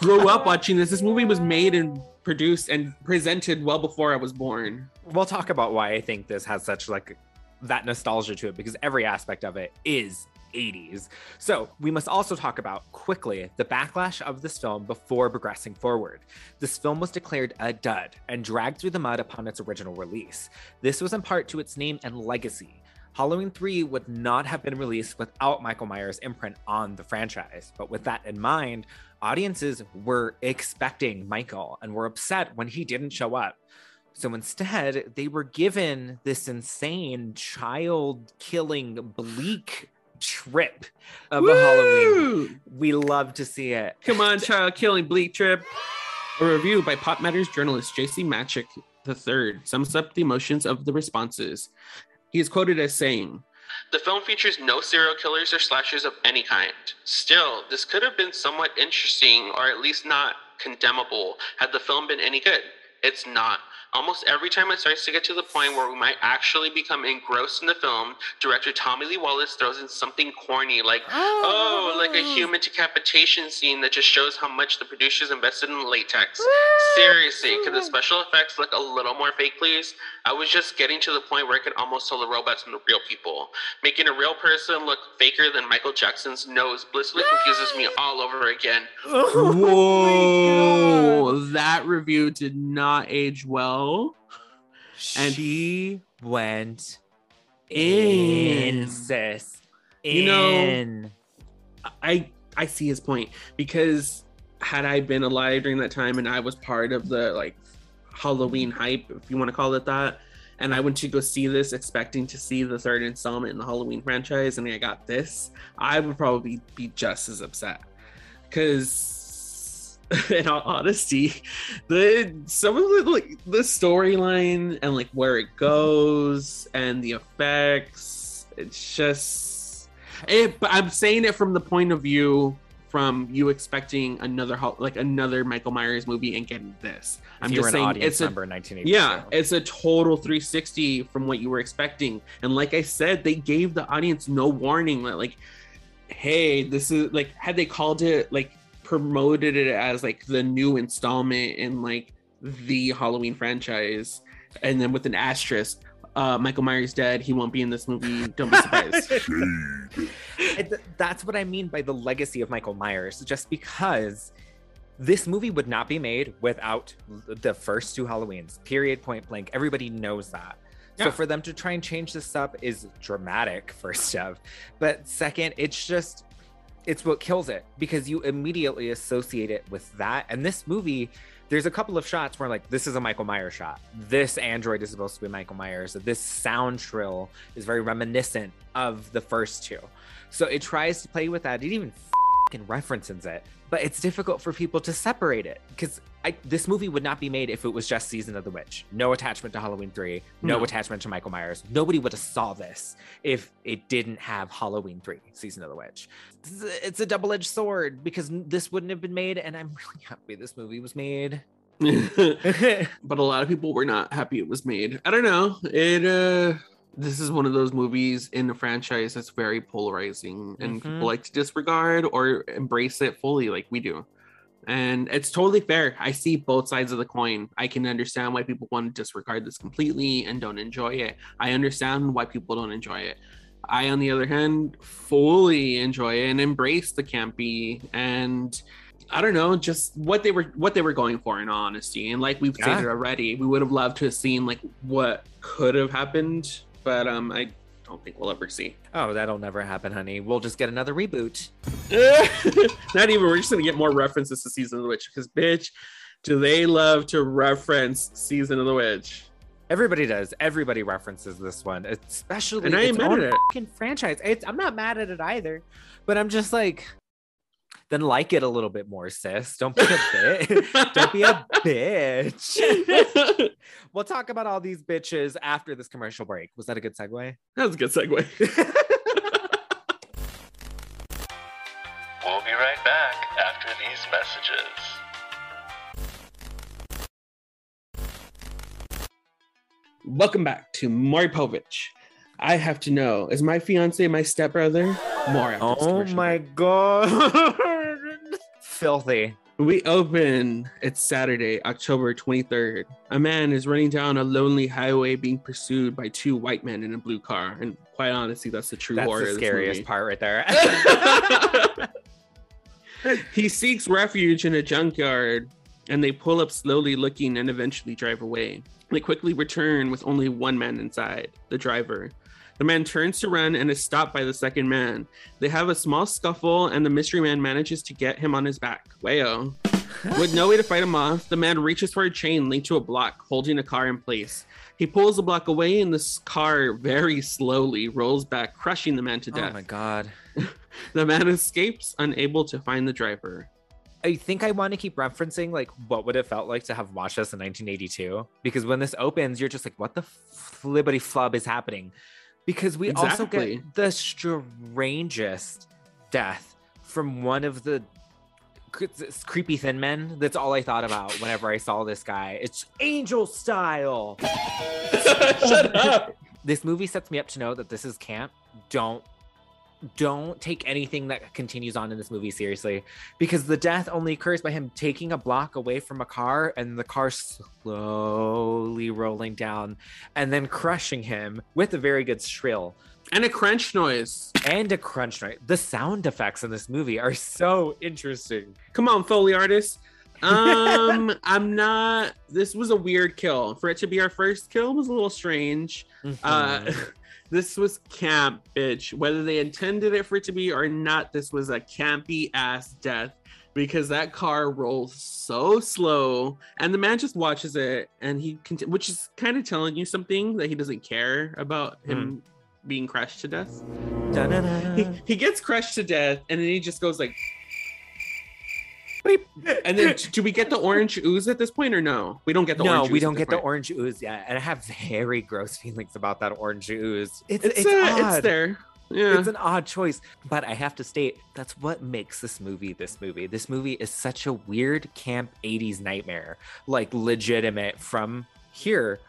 [SPEAKER 5] Grew up watching this. This movie was made and produced and presented well before I was born.
[SPEAKER 6] We'll talk about why I think this has such like that nostalgia to it because every aspect of it is 80s. So, we must also talk about quickly the backlash of this film before progressing forward. This film was declared a dud and dragged through the mud upon its original release. This was in part to its name and legacy. Halloween 3 would not have been released without Michael Myers' imprint on the franchise. But with that in mind, audiences were expecting Michael and were upset when he didn't show up. So instead, they were given this insane child killing bleak trip of a Halloween. We love to see it.
[SPEAKER 5] Come on, child killing bleak trip. A review by Pop Matters journalist JC Maçek III sums up the emotions of the responses. He is quoted as saying, the film features no serial killers or slashers of any kind. Still, this could have been somewhat interesting, or at least not condemnable, had the film been any good. It's not. Almost every time it starts to get to the point where we might actually become engrossed in the film, director Tommy Lee Wallace throws in something corny like, oh, like a human decapitation scene that just shows how much the producers invested in latex. Seriously, could the special effects look a little more fake, please? I was just getting to the point where I could almost tell the robots from the real people. Making a real person look faker than Michael Jackson's nose blissfully confuses me all over again. Whoa, that review did not age well.
[SPEAKER 6] And she went
[SPEAKER 5] in,
[SPEAKER 6] in sis.
[SPEAKER 5] You know, I I see his point because had I been alive during that time and I was part of the like Halloween hype, if you want to call it that, and I went to go see this expecting to see the third installment in the Halloween franchise, and I got this, I would probably be just as upset. Because in all honesty the some of the like the storyline and like where it goes and the effects it's just it, but i'm saying it from the point of view from you expecting another like another michael myers movie and getting this.
[SPEAKER 6] If
[SPEAKER 5] i'm just saying it's a
[SPEAKER 6] member in 1982.
[SPEAKER 5] yeah it's a total 360 from what you were expecting. And like i said they gave the audience no warning. That like hey this is like had they called it like promoted it as like the new installment in like the halloween franchise and then with an asterisk uh michael myers dead he won't be in this movie don't be surprised
[SPEAKER 6] that's what I mean by the legacy of Michael Myers, just because this movie would not be made without the first two Halloweens, period, point blank. Everybody knows that.
[SPEAKER 5] Yeah.
[SPEAKER 6] So for them to try and change this up is dramatic, first of. But second, it's just, it's what kills it because you immediately associate it with that. And this movie, there's a couple of shots where like this is a Michael Myers shot. This android is supposed to be Michael Myers. This sound trill is very reminiscent of the first two. So it tries to play with that. It even fucking references it, but it's difficult for people to separate it because this movie would not be made if it was just Season of the Witch. No attachment to Halloween three. No,
[SPEAKER 5] No.
[SPEAKER 6] attachment to Michael Myers. Nobody would have saw this if it didn't have Halloween three, Season of the Witch. It's a- double edged sword because this wouldn't have been made, and I'm really happy this movie was made.
[SPEAKER 5] but a lot of people were not happy it was made. I don't know. It uh this is one of those movies in the franchise that's very polarizing and
[SPEAKER 6] Mhm.
[SPEAKER 5] people like to disregard or embrace it fully like we do. And it's totally fair. I see both sides of the coin. I can understand why people want to disregard this completely and don't enjoy it. I understand why people don't enjoy it. I, on the other hand, fully enjoy it and embrace the campy and I don't know, just what they were what they were going for in honesty. And like we've
[SPEAKER 6] Yeah.
[SPEAKER 5] stated already, we would have loved to have seen like what could have happened, but um I don't think we'll ever see.
[SPEAKER 6] Oh, that'll never happen, honey. We'll just get another reboot.
[SPEAKER 5] Not even we're just gonna get more references to Season of the Witch because bitch, do they love to reference Season of the Witch?
[SPEAKER 6] Everybody does. Everybody references this one, especially
[SPEAKER 5] And I ain't mad at it.
[SPEAKER 6] franchise. It's, I'm not mad at it either, but I'm just like, then like it a little bit more, sis. Don't be a bitch. Don't be a bitch. we'll talk about all these bitches after this commercial break. Was that a good segue?
[SPEAKER 5] That was a good segue.
[SPEAKER 10] We'll be right back after these messages.
[SPEAKER 5] Welcome back to Maury Povich. I have to know, is my fiance my stepbrother? More after
[SPEAKER 6] Oh my god. Filthy.
[SPEAKER 5] We open. It's Saturday, October 23rd. A man is running down a lonely highway being pursued by two white men in a blue car. And quite honestly, that's the true
[SPEAKER 6] That's
[SPEAKER 5] horror.
[SPEAKER 6] the
[SPEAKER 5] of this
[SPEAKER 6] scariest part right there.
[SPEAKER 5] he seeks refuge in a junkyard and they pull up slowly looking and eventually drive away. They quickly return with only one man inside, the driver. The man turns to run and is stopped by the second man. They have a small scuffle and the mystery man manages to get him on his back. Wayo. With no way to fight him off, the man reaches for a chain linked to a block, holding the car in place. He pulls the block away and this car very slowly rolls back, crushing the man to
[SPEAKER 6] oh
[SPEAKER 5] death.
[SPEAKER 6] oh my god.
[SPEAKER 5] The man escapes, unable to find the driver.
[SPEAKER 6] I think I want to keep referencing like what would it felt like to have watched this in 1982 because when this opens, you're just like, what the flibbity flub is happening? Because we also get the strangest death from one of the creepy thin men. That's all I thought about whenever I saw this guy. It's angel style.
[SPEAKER 5] Shut up.
[SPEAKER 6] This movie sets me up to know that this is camp. Don't don't take anything that continues on in this movie seriously because the death only occurs by him taking a block away from a car and the car slowly rolling down and then crushing him with a very good shrill
[SPEAKER 5] And a crunch noise.
[SPEAKER 6] and a crunch noise. The sound effects in this movie are so interesting.
[SPEAKER 5] Come on, Foley artist. Um, I'm not. This was a weird kill. For it to be our first kill was a little strange. Uh,
[SPEAKER 6] Mm-hmm.
[SPEAKER 5] This was camp, bitch. Whether they intended it for it to be or not, this was a campy ass death because that car rolls so slow, and the man just watches it, and he, conti- which is kind of telling you something that he doesn't care about hmm. him being crushed to death. He, he gets crushed to death, and then he just goes like. And then, do we get the orange ooze at this point, or no? We don't get the
[SPEAKER 6] no,
[SPEAKER 5] orange.
[SPEAKER 6] we don't get the orange ooze yet, and I have very gross feelings about that orange ooze. It's
[SPEAKER 5] It's,
[SPEAKER 6] it's,
[SPEAKER 5] uh, it's there. Yeah.
[SPEAKER 6] It's an odd choice, but I have to state that's what makes this movie this movie. This movie is such a weird camp 80s nightmare, like legitimate from here.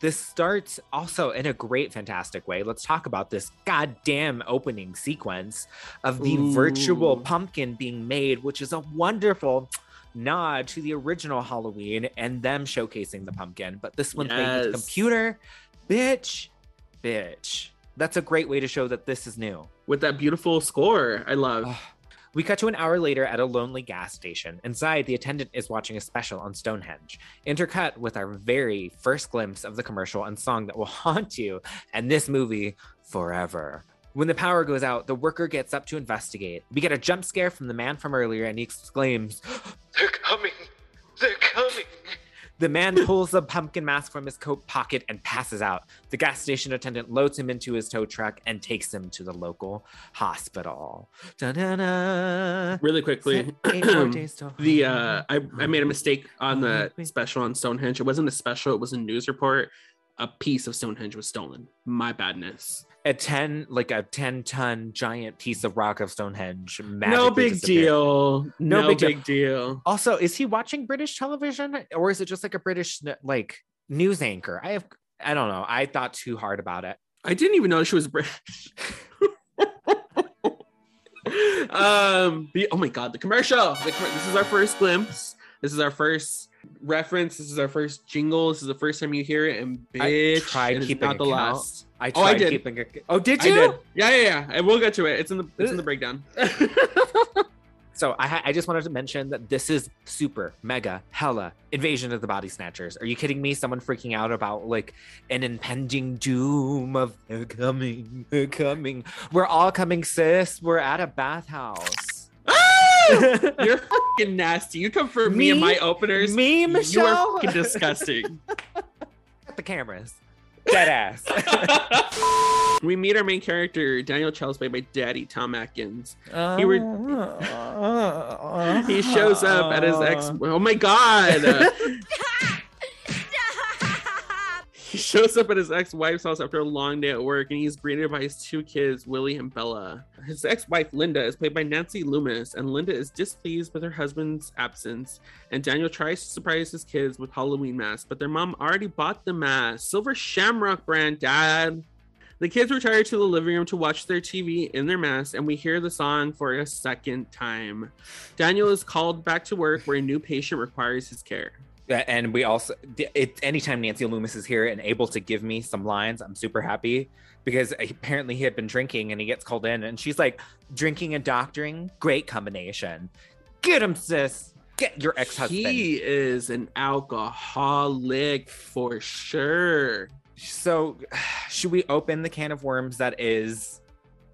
[SPEAKER 6] This starts also in a great, fantastic way. Let's talk about this goddamn opening sequence of the virtual pumpkin being made, which is a wonderful nod to the original Halloween and them showcasing the pumpkin. But this one's made with
[SPEAKER 5] Yes.
[SPEAKER 6] computer, bitch, bitch. That's a great way to show that this is new.
[SPEAKER 5] with that beautiful score. I love.
[SPEAKER 6] We cut to an hour later at a lonely gas station. Inside, the attendant is watching a special on Stonehenge. Intercut with our very first glimpse of the commercial and song that will haunt you and this movie forever. When the power goes out, the worker gets up to investigate. We get a jump scare from the man from earlier and he exclaims,
[SPEAKER 10] They're coming. They're coming.
[SPEAKER 6] The man pulls a pumpkin mask from his coat pocket and passes out. The gas station attendant loads him into his tow truck and takes him to the local hospital. Da-da-da.
[SPEAKER 5] Really quickly,
[SPEAKER 6] Eight more days till
[SPEAKER 5] the uh, I, I made a mistake on the special on Stonehenge. It wasn't a special; it was a news report. A piece of Stonehenge was stolen. My badness.
[SPEAKER 6] A 10 like a 10 ton giant piece of rock of Stonehenge.
[SPEAKER 5] no big deal.
[SPEAKER 6] No
[SPEAKER 5] No,
[SPEAKER 6] big
[SPEAKER 5] big,
[SPEAKER 6] deal.
[SPEAKER 5] deal.
[SPEAKER 6] Also, is he watching British television or is it just like a British like news anchor? I have I don't know. I thought too hard about it.
[SPEAKER 5] I didn't even know she was British. um. The, oh my god, the commercial. The, this is our first glimpse. This is our first reference. This is our first jingle. This is the first time you hear it, and
[SPEAKER 6] I
[SPEAKER 5] bitch,
[SPEAKER 6] tried
[SPEAKER 5] it is
[SPEAKER 6] keeping
[SPEAKER 5] not the
[SPEAKER 6] account.
[SPEAKER 5] last.
[SPEAKER 6] I
[SPEAKER 5] Oh, I did.
[SPEAKER 6] keeping a Oh, did you?
[SPEAKER 5] did. Yeah, yeah, yeah. We'll get to it. It's in the it's in the breakdown.
[SPEAKER 6] So I, ha- I just wanted to mention that this is super mega hella invasion of the body snatchers. Are you kidding me? Someone freaking out about like an impending doom of they're coming, they're coming. We're all coming, sis. We're at a bathhouse. Ah!
[SPEAKER 5] You're fucking nasty. You come for me,
[SPEAKER 6] Me?
[SPEAKER 5] and my openers.
[SPEAKER 6] Me, Michelle.
[SPEAKER 5] You are fucking disgusting.
[SPEAKER 6] At the cameras. Dead ass.
[SPEAKER 5] we meet our main character, Daniel Charles, played by Daddy Tom Atkins. He were- ah. he shows up at his ex. Oh my god! He shows up at his ex-wife's house after a long day at work, and he's greeted by his two kids, Willie and Bella. His ex-wife Linda is played by Nancy Loomis, and Linda is displeased with her husband's absence. And Daniel tries to surprise his kids with Halloween masks, but their mom already bought the mask, Silver Shamrock brand, Dad. The kids retire to the living room to watch their TV in their mess, and we hear the song for a second time. Daniel is called back to work where a new patient requires his care.
[SPEAKER 6] And we also, it, anytime Nancy Loomis is here and able to give me some lines, I'm super happy because apparently he had been drinking and he gets called in and she's like, drinking and doctoring, great combination. Get him, sis. Get your ex husband.
[SPEAKER 5] He is an alcoholic for sure.
[SPEAKER 6] So, should we open the can of worms that is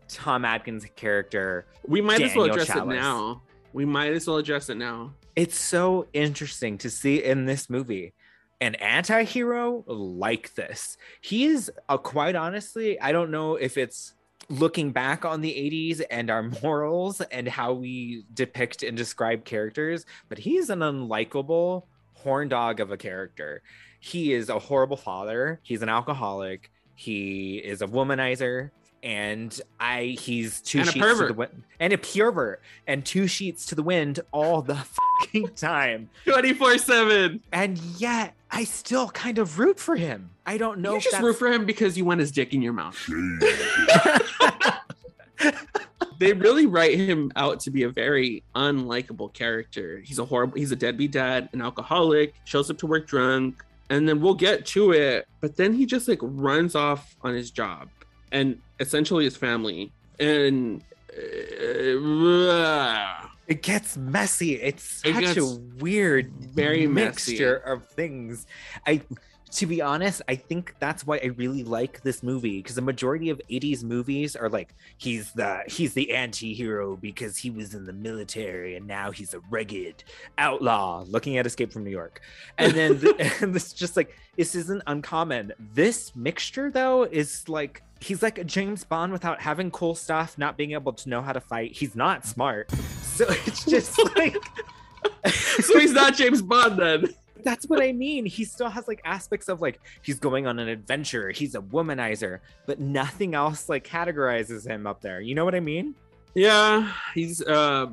[SPEAKER 6] Tom Atkins' character?
[SPEAKER 5] We might as well address
[SPEAKER 6] Challis?
[SPEAKER 5] it now. We might as well address it now.
[SPEAKER 6] It's so interesting to see in this movie an anti-hero like this. He is uh, quite honestly, I don't know if it's looking back on the 80s and our morals and how we depict and describe characters, but he's an unlikable horn dog of a character. He is a horrible father, he's an alcoholic, he is a womanizer, and I he's two
[SPEAKER 5] And a
[SPEAKER 6] sheets to the wind and a pervert and two sheets to the wind all the fucking time.
[SPEAKER 5] 24 7.
[SPEAKER 6] And yet I still kind of root for him. I don't know
[SPEAKER 5] You
[SPEAKER 6] if
[SPEAKER 5] just
[SPEAKER 6] that's-
[SPEAKER 5] root for him because you want his dick in your mouth. they really write him out to be a very unlikable character. He's a horrible, he's a deadbeat dad, an alcoholic, shows up to work drunk, and then we'll get to it. But then he just like runs off on his job and essentially his family. And uh,
[SPEAKER 6] it gets messy. It's such
[SPEAKER 5] gets
[SPEAKER 6] a weird,
[SPEAKER 5] very messy.
[SPEAKER 6] mixture of things. I, to be honest, I think that's why I really like this movie because the majority of '80s movies are like he's the he's the anti-hero because he was in the military and now he's a rugged outlaw looking at Escape from New York, and then th- and this just like this isn't uncommon. This mixture though is like. He's like a James Bond without having cool stuff, not being able to know how to fight. He's not smart. So it's just like
[SPEAKER 5] so he's not James Bond then.
[SPEAKER 6] that's what I mean. He still has like aspects of like he's going on an adventure, he's a womanizer, but nothing else like categorizes him up there. You know what I mean?
[SPEAKER 5] Yeah, he's uh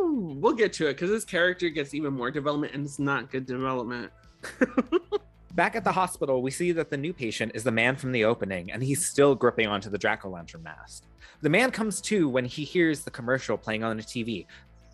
[SPEAKER 5] we'll get to it because his character gets even more development and it's not good development.
[SPEAKER 6] Back at the hospital, we see that the new patient is the man from the opening, and he's still gripping onto the Jack o' lantern mask. The man comes to when he hears the commercial playing on the TV.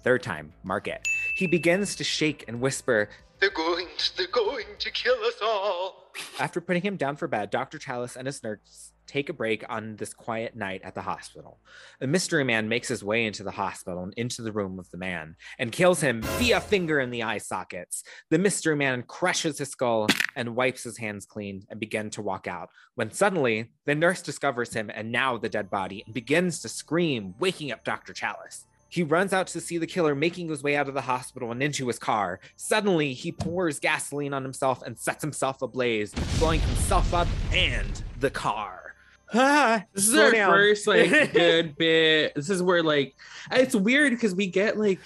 [SPEAKER 6] Third time, mark it. He begins to shake and whisper,
[SPEAKER 10] They're going to, they're going to kill us all.
[SPEAKER 6] After putting him down for bed, Dr. Challis and his nurse take a break on this quiet night at the hospital. A mystery man makes his way into the hospital and into the room of the man and kills him via finger in the eye sockets. The mystery man crushes his skull and wipes his hands clean and begin to walk out. When suddenly the nurse discovers him and now the dead body and begins to scream, waking up Dr. Challis. He runs out to see the killer making his way out of the hospital and into his car. Suddenly, he pours gasoline on himself and sets himself ablaze, blowing himself up and the car. Ah,
[SPEAKER 5] This is our
[SPEAKER 6] down.
[SPEAKER 5] first like good bit. This is where like it's weird because we get like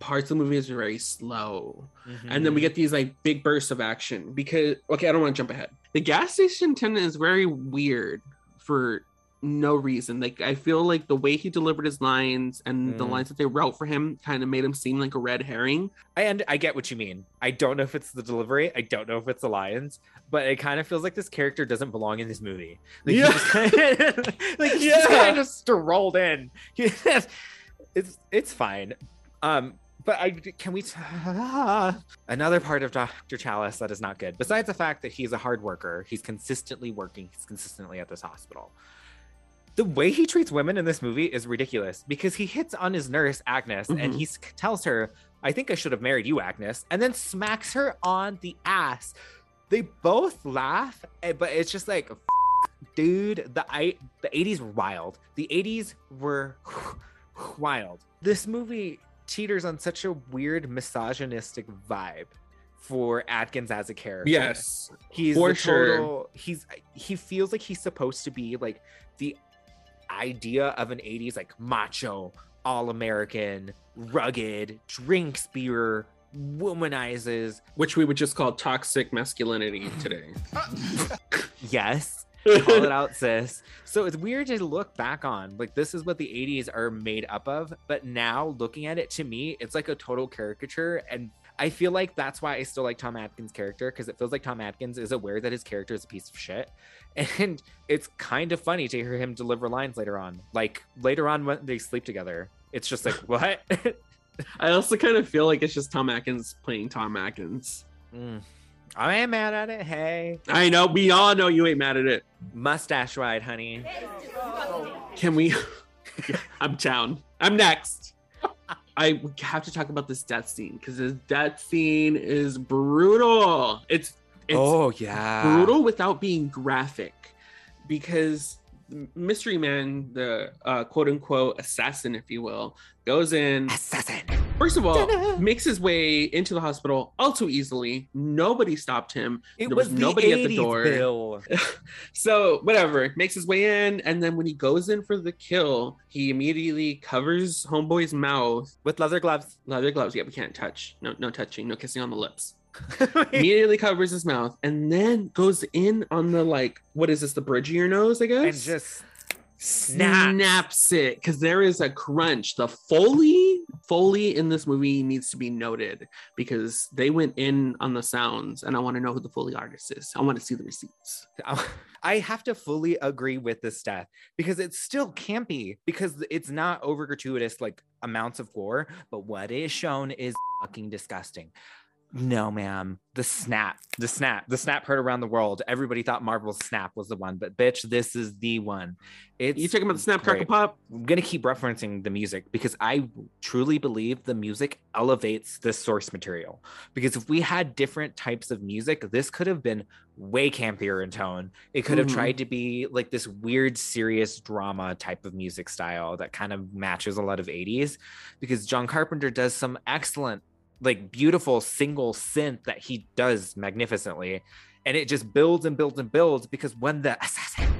[SPEAKER 5] parts of the movie is very slow. And then we get these like big bursts of action because okay, I don't want to jump ahead. The gas station attendant is very weird for no reason. Like I feel like the way he delivered his lines and the
[SPEAKER 6] Mm.
[SPEAKER 5] lines that they wrote for him kind of made him seem like a red herring.
[SPEAKER 6] And I get what you mean. I don't know if it's the delivery. I don't know if it's the lines, but it kind of feels like this character doesn't belong in this movie. Like,
[SPEAKER 5] Yeah.
[SPEAKER 6] he just kinda, like he's just kind of strolled in. it's it's fine. Um, but I can we t- another part of Dr. Challis that is not good. Besides the fact that he's a hard worker, he's consistently working. He's consistently at this hospital. The way he treats women in this movie is ridiculous because he hits on his nurse Agnes and
[SPEAKER 5] Mhm.
[SPEAKER 6] he tells her, "I think I should have married you, Agnes," and then smacks her on the ass. They both laugh, eh, but it's just like, "F- dude, the I the 80s were wild. The 80s were wild. This movie teeters on such a weird misogynistic vibe for Atkins as a character.
[SPEAKER 5] Yes.
[SPEAKER 6] He's
[SPEAKER 5] For
[SPEAKER 6] the
[SPEAKER 5] sure.
[SPEAKER 6] he's he feels like he's supposed to be like the idea of an 80s like macho, all-American, rugged, drinks beer, womanizes.
[SPEAKER 5] Which we would just call toxic masculinity today.
[SPEAKER 6] Yes. Call it out, sis. So it's weird to look back on. Like, this is what the 80s are made up of. But now, looking at it, to me, it's like a total caricature. And I feel like that's why I still like Tom Atkins' character because it feels like Tom Atkins is aware that his character is a piece of shit. And it's kind of funny to hear him deliver lines later on. Like later on when they sleep together, it's just like, what?
[SPEAKER 5] I also kind of feel like it's just Tom Atkins playing Tom Atkins.
[SPEAKER 6] Mm. I ain't mad at it. Hey.
[SPEAKER 5] I know. We all know you ain't mad at it.
[SPEAKER 6] Mustache ride, honey.
[SPEAKER 5] Can we? I'm down. I'm next. I have to talk about this death scene because this death scene is brutal. It's, it's
[SPEAKER 6] oh yeah,
[SPEAKER 5] brutal without being graphic because mystery man the uh, quote unquote assassin if you will goes in.
[SPEAKER 6] Assassin.
[SPEAKER 5] First of all Ta-da! makes his way into the hospital all too easily. Nobody stopped him.
[SPEAKER 6] It
[SPEAKER 5] there
[SPEAKER 6] was,
[SPEAKER 5] was nobody
[SPEAKER 6] 80s,
[SPEAKER 5] at the door.
[SPEAKER 6] Bill.
[SPEAKER 5] so whatever makes his way in and then when he goes in for the kill he immediately covers homeboy's mouth.
[SPEAKER 6] With leather gloves.
[SPEAKER 5] Leather gloves yeah we can't touch. No no touching no kissing on the lips immediately covers his mouth and then goes in on the like what is this the bridge of your nose i guess?
[SPEAKER 6] And just snaps,
[SPEAKER 5] snaps it because there is a crunch. The foley foley in this movie needs to be noted because they went in on the sounds and i want to know who the foley artist is. I want to see the receipts.
[SPEAKER 6] I have to fully agree with this death because it's still campy because it's not over gratuitous like amounts of gore but what is shown is fucking disgusting no, ma'am. The snap, the snap, the snap heard around the world. Everybody thought Marvel's snap was the one, but bitch, this is the one. It's
[SPEAKER 5] you talking about the snap crackle pop?
[SPEAKER 6] I'm gonna keep referencing the music because I truly believe the music elevates the source material. Because if we had different types of music, this could have been way campier in tone. It could have mm-hmm. tried to be like this weird, serious drama type of music style that kind of matches a lot of 80s. Because John Carpenter does some excellent like beautiful single synth that he does magnificently. And it just builds and builds and builds because when the assassin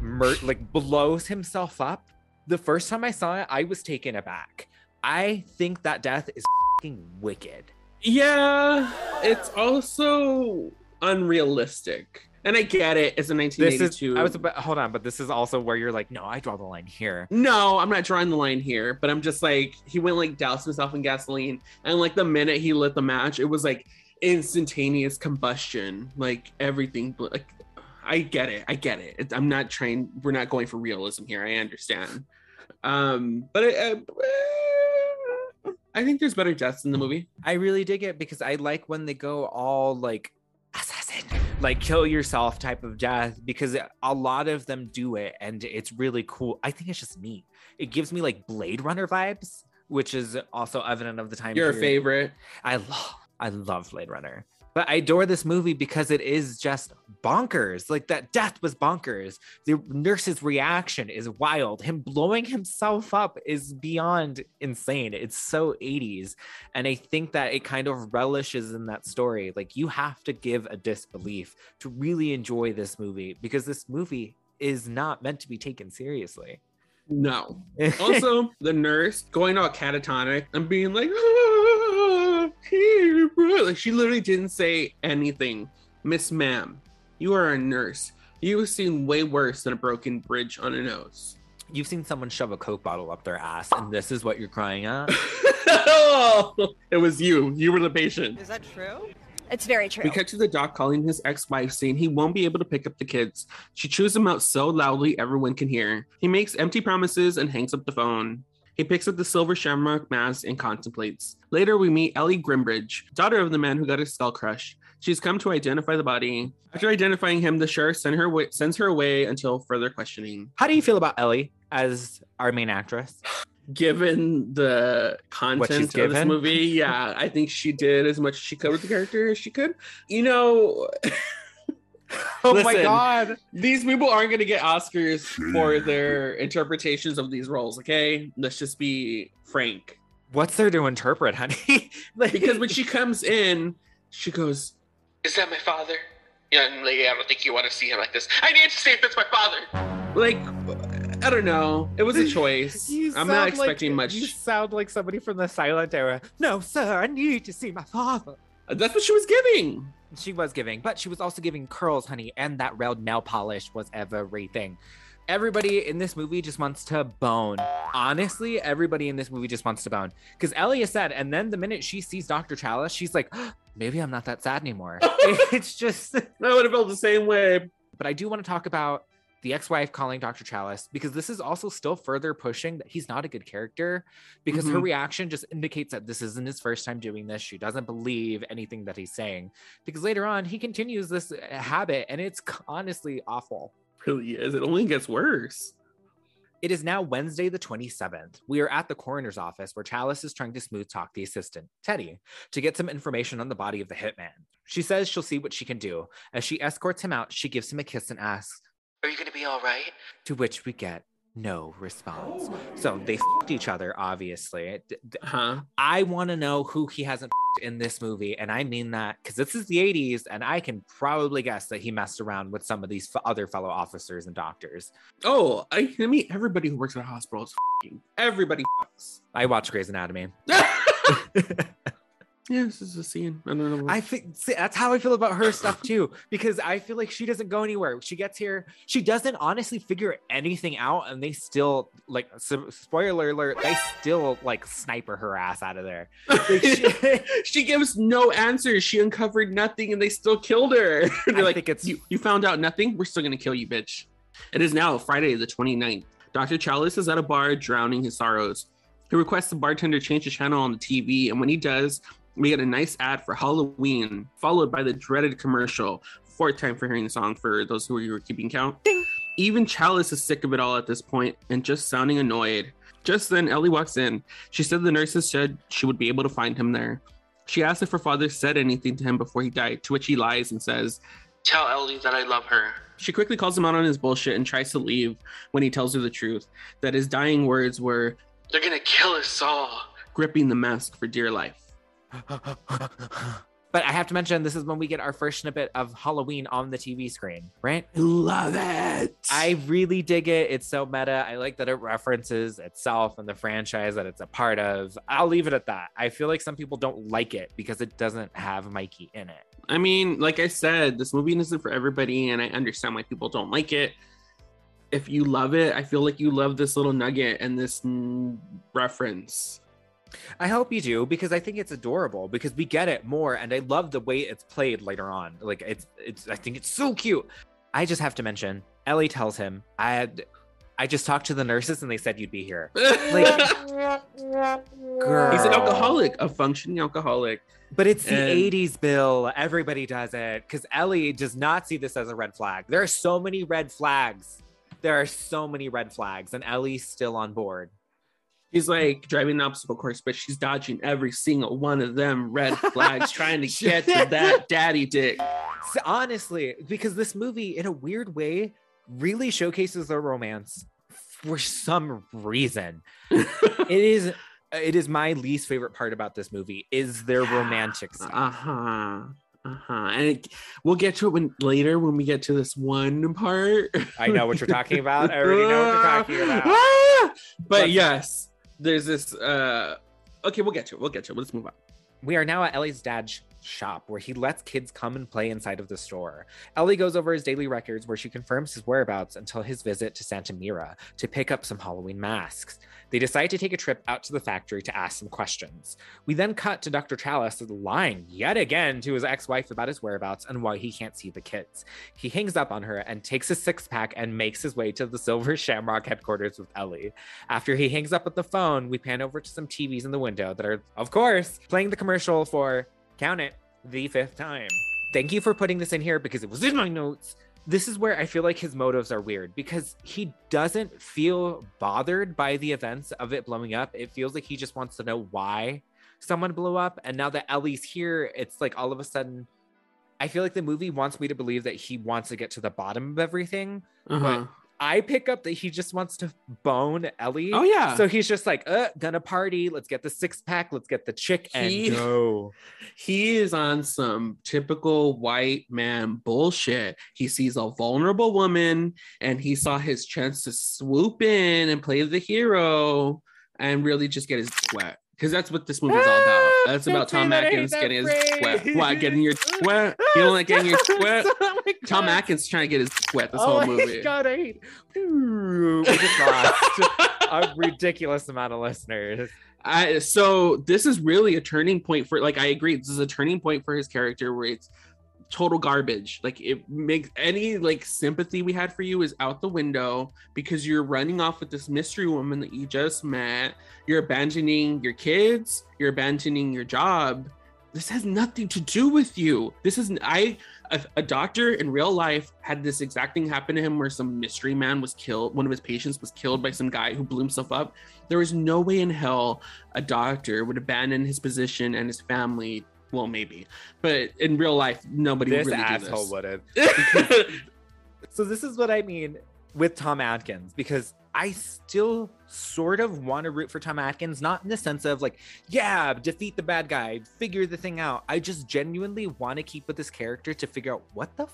[SPEAKER 6] mur- like blows himself up the first time i saw it i was taken aback. I think that death is wicked.
[SPEAKER 5] Yeah it's also unrealistic and I get it. It's a 1982.
[SPEAKER 6] Is, I was about, hold on, but this is also where you're like, no, I draw the line here.
[SPEAKER 5] No, I'm not drawing the line here. But I'm just like, he went like doused himself in gasoline, and like the minute he lit the match, it was like instantaneous combustion. Like everything, like I get it. I get it. I'm not trying. We're not going for realism here. I understand. Um, but I, uh, I think there's better deaths in the movie.
[SPEAKER 6] I really dig it because I like when they go all like assassin like kill yourself type of death because a lot of them do it and it's really cool. I think it's just neat. It gives me like Blade Runner vibes, which is also evident of the time.
[SPEAKER 5] Your period. favorite.
[SPEAKER 6] I love I love Blade Runner. But I adore this movie because it is just bonkers. Like that death was bonkers. The nurse's reaction is wild. Him blowing himself up is beyond insane. It's so 80s. And I think that it kind of relishes in that story. Like you have to give a disbelief to really enjoy this movie because this movie is not meant to be taken seriously.
[SPEAKER 5] No. also, the nurse going all catatonic and being like, ah, here, like she literally didn't say anything. Miss Ma'am, you are a nurse. You've seen way worse than a broken bridge on a nose.
[SPEAKER 6] You've seen someone shove a Coke bottle up their ass, and this is what you're crying at?
[SPEAKER 5] it was you. You were the patient.
[SPEAKER 11] Is that true?
[SPEAKER 4] It's very true.
[SPEAKER 5] We cut to the doc calling his ex-wife, saying he won't be able to pick up the kids. She chews him out so loudly everyone can hear. He makes empty promises and hangs up the phone. He picks up the silver shamrock mask and contemplates. Later, we meet Ellie Grimbridge, daughter of the man who got his skull crushed. She's come to identify the body. After identifying him, the sheriff send her way, sends her away until further questioning.
[SPEAKER 6] How do you feel about Ellie as our main actress?
[SPEAKER 5] Given the content of this movie, yeah, I think she did as much as she could with the character as she could. You know,
[SPEAKER 6] oh Listen, my god.
[SPEAKER 5] These people aren't going to get Oscars for their interpretations of these roles, okay? Let's just be frank.
[SPEAKER 6] What's there to interpret, honey?
[SPEAKER 5] like, because when she comes in, she goes,
[SPEAKER 10] Is that my father? Young lady, I don't think you want to see him like this. I need to see if it's my father.
[SPEAKER 5] Like, I don't know. It was a choice. I'm not expecting
[SPEAKER 6] like,
[SPEAKER 5] much.
[SPEAKER 6] You sound like somebody from the silent era. No, sir, I need to see my father.
[SPEAKER 5] That's what she was giving.
[SPEAKER 6] She was giving, but she was also giving curls, honey, and that red nail polish was everything. everybody in this movie just wants to bone. Honestly, everybody in this movie just wants to bone. Because Ellie is sad, and then the minute she sees Dr. Challis, she's like, ah, maybe I'm not that sad anymore. it's just
[SPEAKER 5] I would have felt the same way.
[SPEAKER 6] But I do want to talk about the ex-wife calling Dr. Challis because this is also still further pushing that he's not a good character because her
[SPEAKER 5] Mhm.
[SPEAKER 6] reaction just indicates that this isn't his first time doing this. She doesn't believe anything that he's saying because later on he continues this uh, habit and it's honestly awful.
[SPEAKER 5] really is. It only gets worse.
[SPEAKER 6] It is now Wednesday, the 27th. We are at the coroner's office where Challis is trying to smooth talk the assistant, Teddy, to get some information on the body of the hitman. She says she'll see what she can do. As she escorts him out, she gives him a kiss and asks,
[SPEAKER 10] Are you gonna be alright?
[SPEAKER 6] to which we get no response. Oh. So they fed each other, obviously. D- d-
[SPEAKER 5] Huh?
[SPEAKER 6] I want to know who he hasn't fed in this movie. And I mean that because this is the 80s, and I can probably guess that he messed around with some of these f- other fellow officers and doctors.
[SPEAKER 5] Oh, I, I mean, everybody who works at a hospital is f***ing. Everybody fucks.
[SPEAKER 6] I watch Grey's Anatomy.
[SPEAKER 5] Yeah, this is a scene. I don't know.
[SPEAKER 6] I think see, that's how I feel about her stuff too, because I feel like she doesn't go anywhere. She gets here, she doesn't honestly figure anything out, and they still like spoiler alert, they still like sniper her ass out of there. Like, she-
[SPEAKER 5] she gives no answers. She uncovered nothing and they still killed her. They're
[SPEAKER 6] I
[SPEAKER 5] like,
[SPEAKER 6] think it's-
[SPEAKER 5] you, you found out nothing? We're still going to kill you, bitch. It is now Friday, the 29th. Dr. Challis is at a bar drowning his sorrows. He requests the bartender change the channel on the TV, and when he does, we get a nice ad for Halloween, followed by the dreaded commercial. Fourth time for hearing the song for those who were keeping count. Even Challis is sick of it all at this point and just sounding annoyed. Just then, Ellie walks in. She said the nurses said she would be able to find him there. She asks if her father said anything to him before he died, to which he lies and says,
[SPEAKER 10] Tell Ellie that I love her.
[SPEAKER 5] She quickly calls him out on his bullshit and tries to leave when he tells her the truth that his dying words were
[SPEAKER 10] They're gonna kill us all.
[SPEAKER 5] gripping the mask for dear life.
[SPEAKER 6] But I have to mention this is when we get our first snippet of Halloween on the TV screen, right?
[SPEAKER 5] Love it.
[SPEAKER 6] I really dig it. It's so meta. I like that it references itself and the franchise that it's a part of. I'll leave it at that. I feel like some people don't like it because it doesn't have Mikey in it.
[SPEAKER 5] I mean, like I said, this movie isn't for everybody, and I understand why people don't like it. If you love it, I feel like you love this little nugget and this mm, reference.
[SPEAKER 6] I hope you do because I think it's adorable because we get it more and I love the way it's played later on. Like it's it's I think it's so cute. I just have to mention Ellie tells him I had I just talked to the nurses and they said you'd be here. Like girl.
[SPEAKER 5] He's an alcoholic, a functioning alcoholic.
[SPEAKER 6] But it's the
[SPEAKER 5] And-
[SPEAKER 6] 80s, Bill. Everybody does it because Ellie does not see this as a red flag. There are so many red flags. There are so many red flags, and Ellie's still on board.
[SPEAKER 5] He's like driving the obstacle course, but she's dodging every single one of them red flags, trying to get to that daddy dick.
[SPEAKER 6] So honestly, because this movie, in a weird way, really showcases their romance for some reason. it is it is my least favorite part about this movie is their romantic stuff.
[SPEAKER 5] Uh huh. Uh huh. And it, we'll get to it when later when we get to this one part.
[SPEAKER 6] I know what you're talking about. I already know what you're talking about.
[SPEAKER 5] Ah! but yes, there's this. uh Okay, we'll get it. We'll get it. Let's move on.
[SPEAKER 6] We are now at Ellie's dad's shop where he lets kids come and play inside of the store. Ellie goes over his daily records where she confirms his whereabouts until his visit to Santa Mira to pick up some Halloween masks. They decide to take a trip out to the factory to ask some questions. We then cut to Dr. Challis lying yet again to his ex wife about his whereabouts and why he can't see the kids. He hangs up on her and takes a six pack and makes his way to the Silver Shamrock headquarters with Ellie. After he hangs up with the phone, we pan over to some TVs in the window that are, of course, playing the commercial for Count It, the fifth time. Thank you for putting this in here because it was in my notes. This is where I feel like his motives are weird because he doesn't feel bothered by the events of it blowing up. It feels like he just wants to know why someone blew up. And now that Ellie's here, it's like all of a sudden, I feel like the movie wants me to believe that he wants to get to the bottom of everything.
[SPEAKER 5] Uh-huh.
[SPEAKER 6] I pick up that he just wants to bone Ellie.
[SPEAKER 5] Oh, yeah.
[SPEAKER 6] So he's just like, uh, gonna party. Let's get the six pack. Let's get the chick and
[SPEAKER 5] He-
[SPEAKER 6] go.
[SPEAKER 5] He is on some typical white man bullshit. He sees a vulnerable woman and he saw his chance to swoop in and play the hero and really just get his wet. Because that's what this movie is all about. That's about Tom
[SPEAKER 6] that, I hate
[SPEAKER 5] Atkins
[SPEAKER 6] that
[SPEAKER 5] getting his sweat. What? Getting your sweat? You don't like getting your sweat?
[SPEAKER 6] Oh
[SPEAKER 5] Tom Atkins trying to get his sweat this
[SPEAKER 6] oh
[SPEAKER 5] whole
[SPEAKER 6] my
[SPEAKER 5] movie.
[SPEAKER 6] god, I hate. we just lost a ridiculous amount of listeners.
[SPEAKER 5] I so this is really a turning point for like I agree this is a turning point for his character where it's total garbage. Like it makes any like sympathy we had for you is out the window because you're running off with this mystery woman that you just met. You're abandoning your kids. You're abandoning your job. This has nothing to do with you. This is i a, a doctor in real life had this exact thing happen to him where some mystery man was killed one of his patients was killed by some guy who blew himself up. There was no way in hell a doctor would abandon his position and his family well maybe but in real life nobody
[SPEAKER 6] This
[SPEAKER 5] would really
[SPEAKER 6] asshole would have. So this is what I mean with Tom Atkins because I still sort of want to root for Tom Atkins, not in the sense of like, yeah, defeat the bad guy, figure the thing out. I just genuinely want to keep with this character to figure out what the f-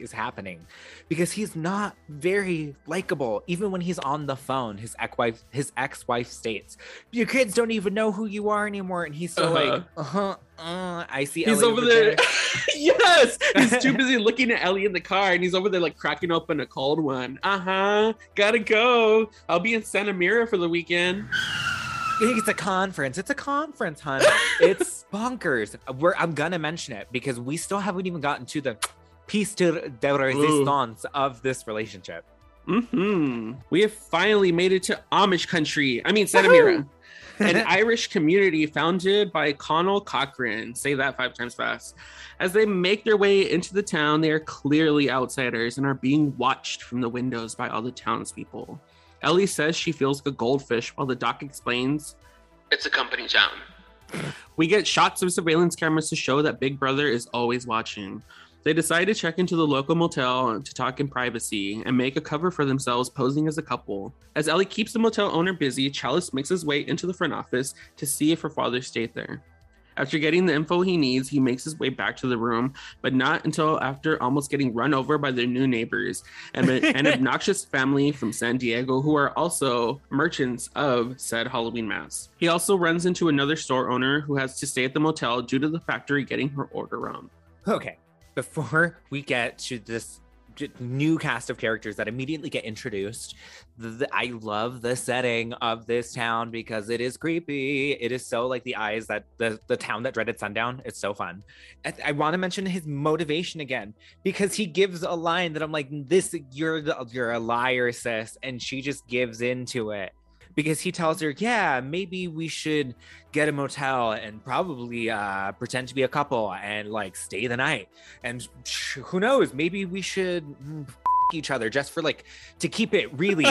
[SPEAKER 6] is happening because he's not very likable even when he's on the phone his ex-wife his ex-wife states your kids don't even know who you are anymore and he's so like uh-huh uh, i see
[SPEAKER 5] he's
[SPEAKER 6] Ellie
[SPEAKER 5] over there
[SPEAKER 6] there.
[SPEAKER 5] yes he's too busy looking at ellie in the car and he's over there like cracking open a cold one uh-huh gotta go i'll be in santa mira for the weekend
[SPEAKER 6] It's a conference. It's a conference, hun. it's bonkers. We're, I'm gonna mention it because we still haven't even gotten to the piece de, de resistance of this relationship.
[SPEAKER 5] hmm We have finally made it to Amish country. I mean, Santa Mira, an Irish community founded by Conal Cochran. Say that five times fast. As they make their way into the town, they are clearly outsiders and are being watched from the windows by all the townspeople. Ellie says she feels like a goldfish, while the doc explains
[SPEAKER 10] It's a company town.
[SPEAKER 5] we get shots of surveillance cameras to show that Big Brother is always watching. They decide to check into the local motel to talk in privacy and make a cover for themselves posing as a couple. As Ellie keeps the motel owner busy, Challis makes his way into the front office to see if her father stayed there. After getting the info he needs, he makes his way back to the room, but not until after almost getting run over by their new neighbors and an obnoxious family from San Diego who are also merchants of said Halloween mask. He also runs into another store owner who has to stay at the motel due to the factory getting her order wrong.
[SPEAKER 6] Okay, before we get to this new cast of characters that immediately get introduced, the, I love the setting of this town because it is creepy. It is so like the eyes that the the town that dreaded sundown. It's so fun. I, I want to mention his motivation again because he gives a line that I'm like, "This you're the, you're a liar, sis," and she just gives into it because he tells her, "Yeah, maybe we should get a motel and probably uh, pretend to be a couple and like stay the night. And who knows, maybe we should mm, each other just for like to keep it really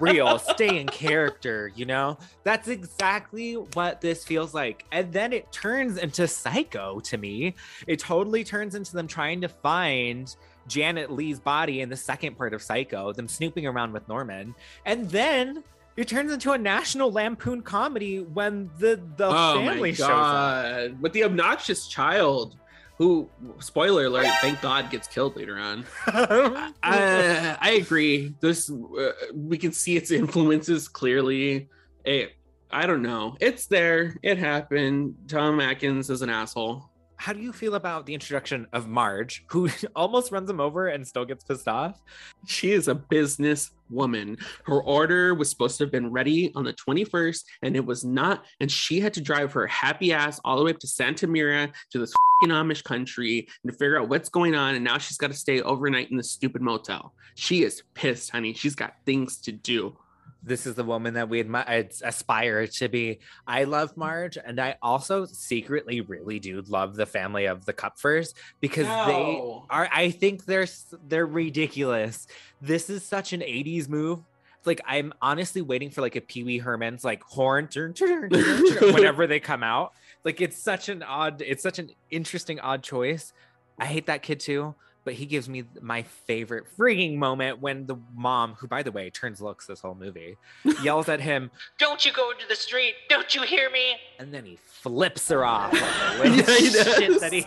[SPEAKER 6] real, stay in character. You know, that's exactly what this feels like. And then it turns into Psycho to me. It totally turns into them trying to find." Janet Leigh's body in the second part of Psycho, them snooping around with Norman. And then it turns into a national lampoon comedy when the the
[SPEAKER 5] oh
[SPEAKER 6] family shows up.
[SPEAKER 5] With the obnoxious child, who, spoiler alert, thank God gets killed later on. I, I agree. This uh, we can see its influences clearly. It, I don't know. It's there. It happened. Tom Atkins is an asshole.
[SPEAKER 6] How do you feel about the introduction of Marge, who almost runs him over and still gets pissed off?
[SPEAKER 5] She is a business woman. Her order was supposed to have been ready on the 21st, and it was not. And she had to drive her happy ass all the way up to Santa Mira to this fing Amish country and to figure out what's going on. And now she's got to stay overnight in this stupid motel. She is pissed, honey. She's got things to do.
[SPEAKER 6] This is the woman that we admi- aspire to be. I love Marge, and I also secretly really do love the family of the Kupfers because they are. I think they're they're ridiculous. This is such an '80s move. Like I'm honestly waiting for like a Pee Wee Herman's like horn turn, turn, whenever they come out. Like it's such an odd, it's such an interesting odd choice. I hate that kid too, but he gives me my favorite freaking moment when the mom, who by the way turns looks this whole movie, yells at him,
[SPEAKER 10] Don't you go into the street. Don't you hear me?
[SPEAKER 6] and then he flips her off. Like
[SPEAKER 5] Yeah, he
[SPEAKER 6] shit
[SPEAKER 5] does.
[SPEAKER 6] that he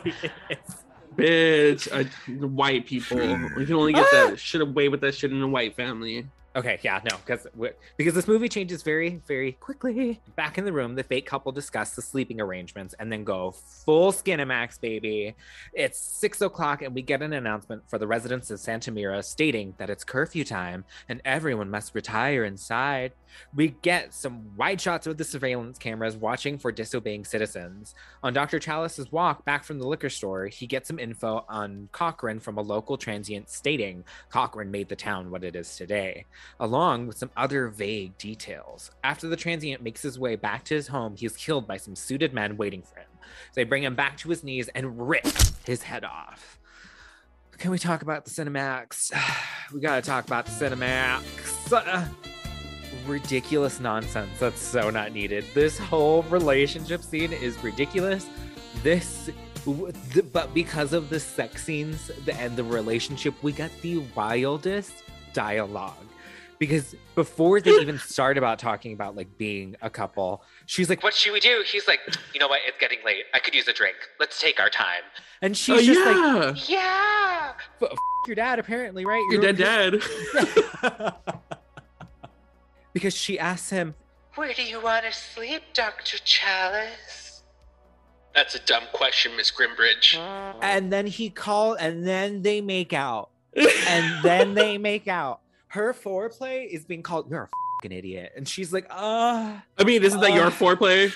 [SPEAKER 6] is.
[SPEAKER 5] Bitch, uh, white people. We can only get that shit away with that shit in a white family.
[SPEAKER 6] Okay, yeah, no, because because this movie changes very, very quickly. Back in the room, the fake couple discuss the sleeping arrangements and then go full Skinamax, baby. It's six o'clock, and we get an announcement for the residents of Santa Mira stating that it's curfew time and everyone must retire inside. We get some wide shots of the surveillance cameras watching for disobeying citizens. On Dr. Challis's walk back from the liquor store, he gets some info on Cochran from a local transient stating Cochran made the town what it is today along with some other vague details. After the transient makes his way back to his home, he is killed by some suited men waiting for him. They bring him back to his knees and rip his head off. Can we talk about the Cinemax? We gotta talk about the Cinemax. Ridiculous nonsense. That's so not needed. This whole relationship scene is ridiculous. This but because of the sex scenes and the relationship, we got the wildest dialogue because before they even start about talking about like being a couple, she's like,
[SPEAKER 10] "What should we do?" He's like, "You know what? It's getting late. I could use a drink. Let's take our time."
[SPEAKER 6] And she's oh, just
[SPEAKER 5] yeah.
[SPEAKER 6] like,
[SPEAKER 10] "Yeah,
[SPEAKER 6] but f- your dad apparently, right?
[SPEAKER 5] Your dead dad."
[SPEAKER 6] because she asks him,
[SPEAKER 10] "Where do you want to sleep, Doctor Challis?" That's a dumb question, Miss Grimbridge.
[SPEAKER 6] And then he called, and then they make out, and then they make out her foreplay is being called you're a fucking idiot and she's like uh
[SPEAKER 5] i mean isn't uh, that your foreplay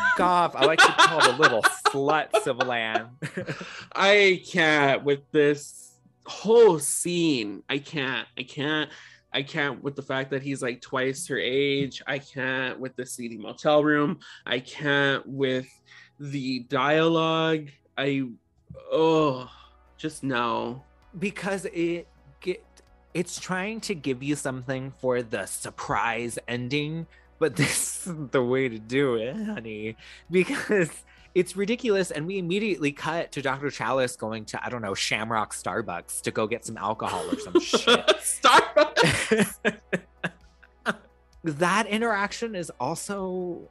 [SPEAKER 6] off i like to be called a little slut civil
[SPEAKER 5] i can't with this whole scene i can't i can't I can't with the fact that he's like twice her age. I can't with the seedy motel room. I can't with the dialogue. I oh just no.
[SPEAKER 6] Because it get it's trying to give you something for the surprise ending, but this is the way to do it, honey, because it's ridiculous. And we immediately cut to Dr. Challis going to, I don't know, Shamrock Starbucks to go get some alcohol or some shit.
[SPEAKER 5] Starbucks!
[SPEAKER 6] that interaction is also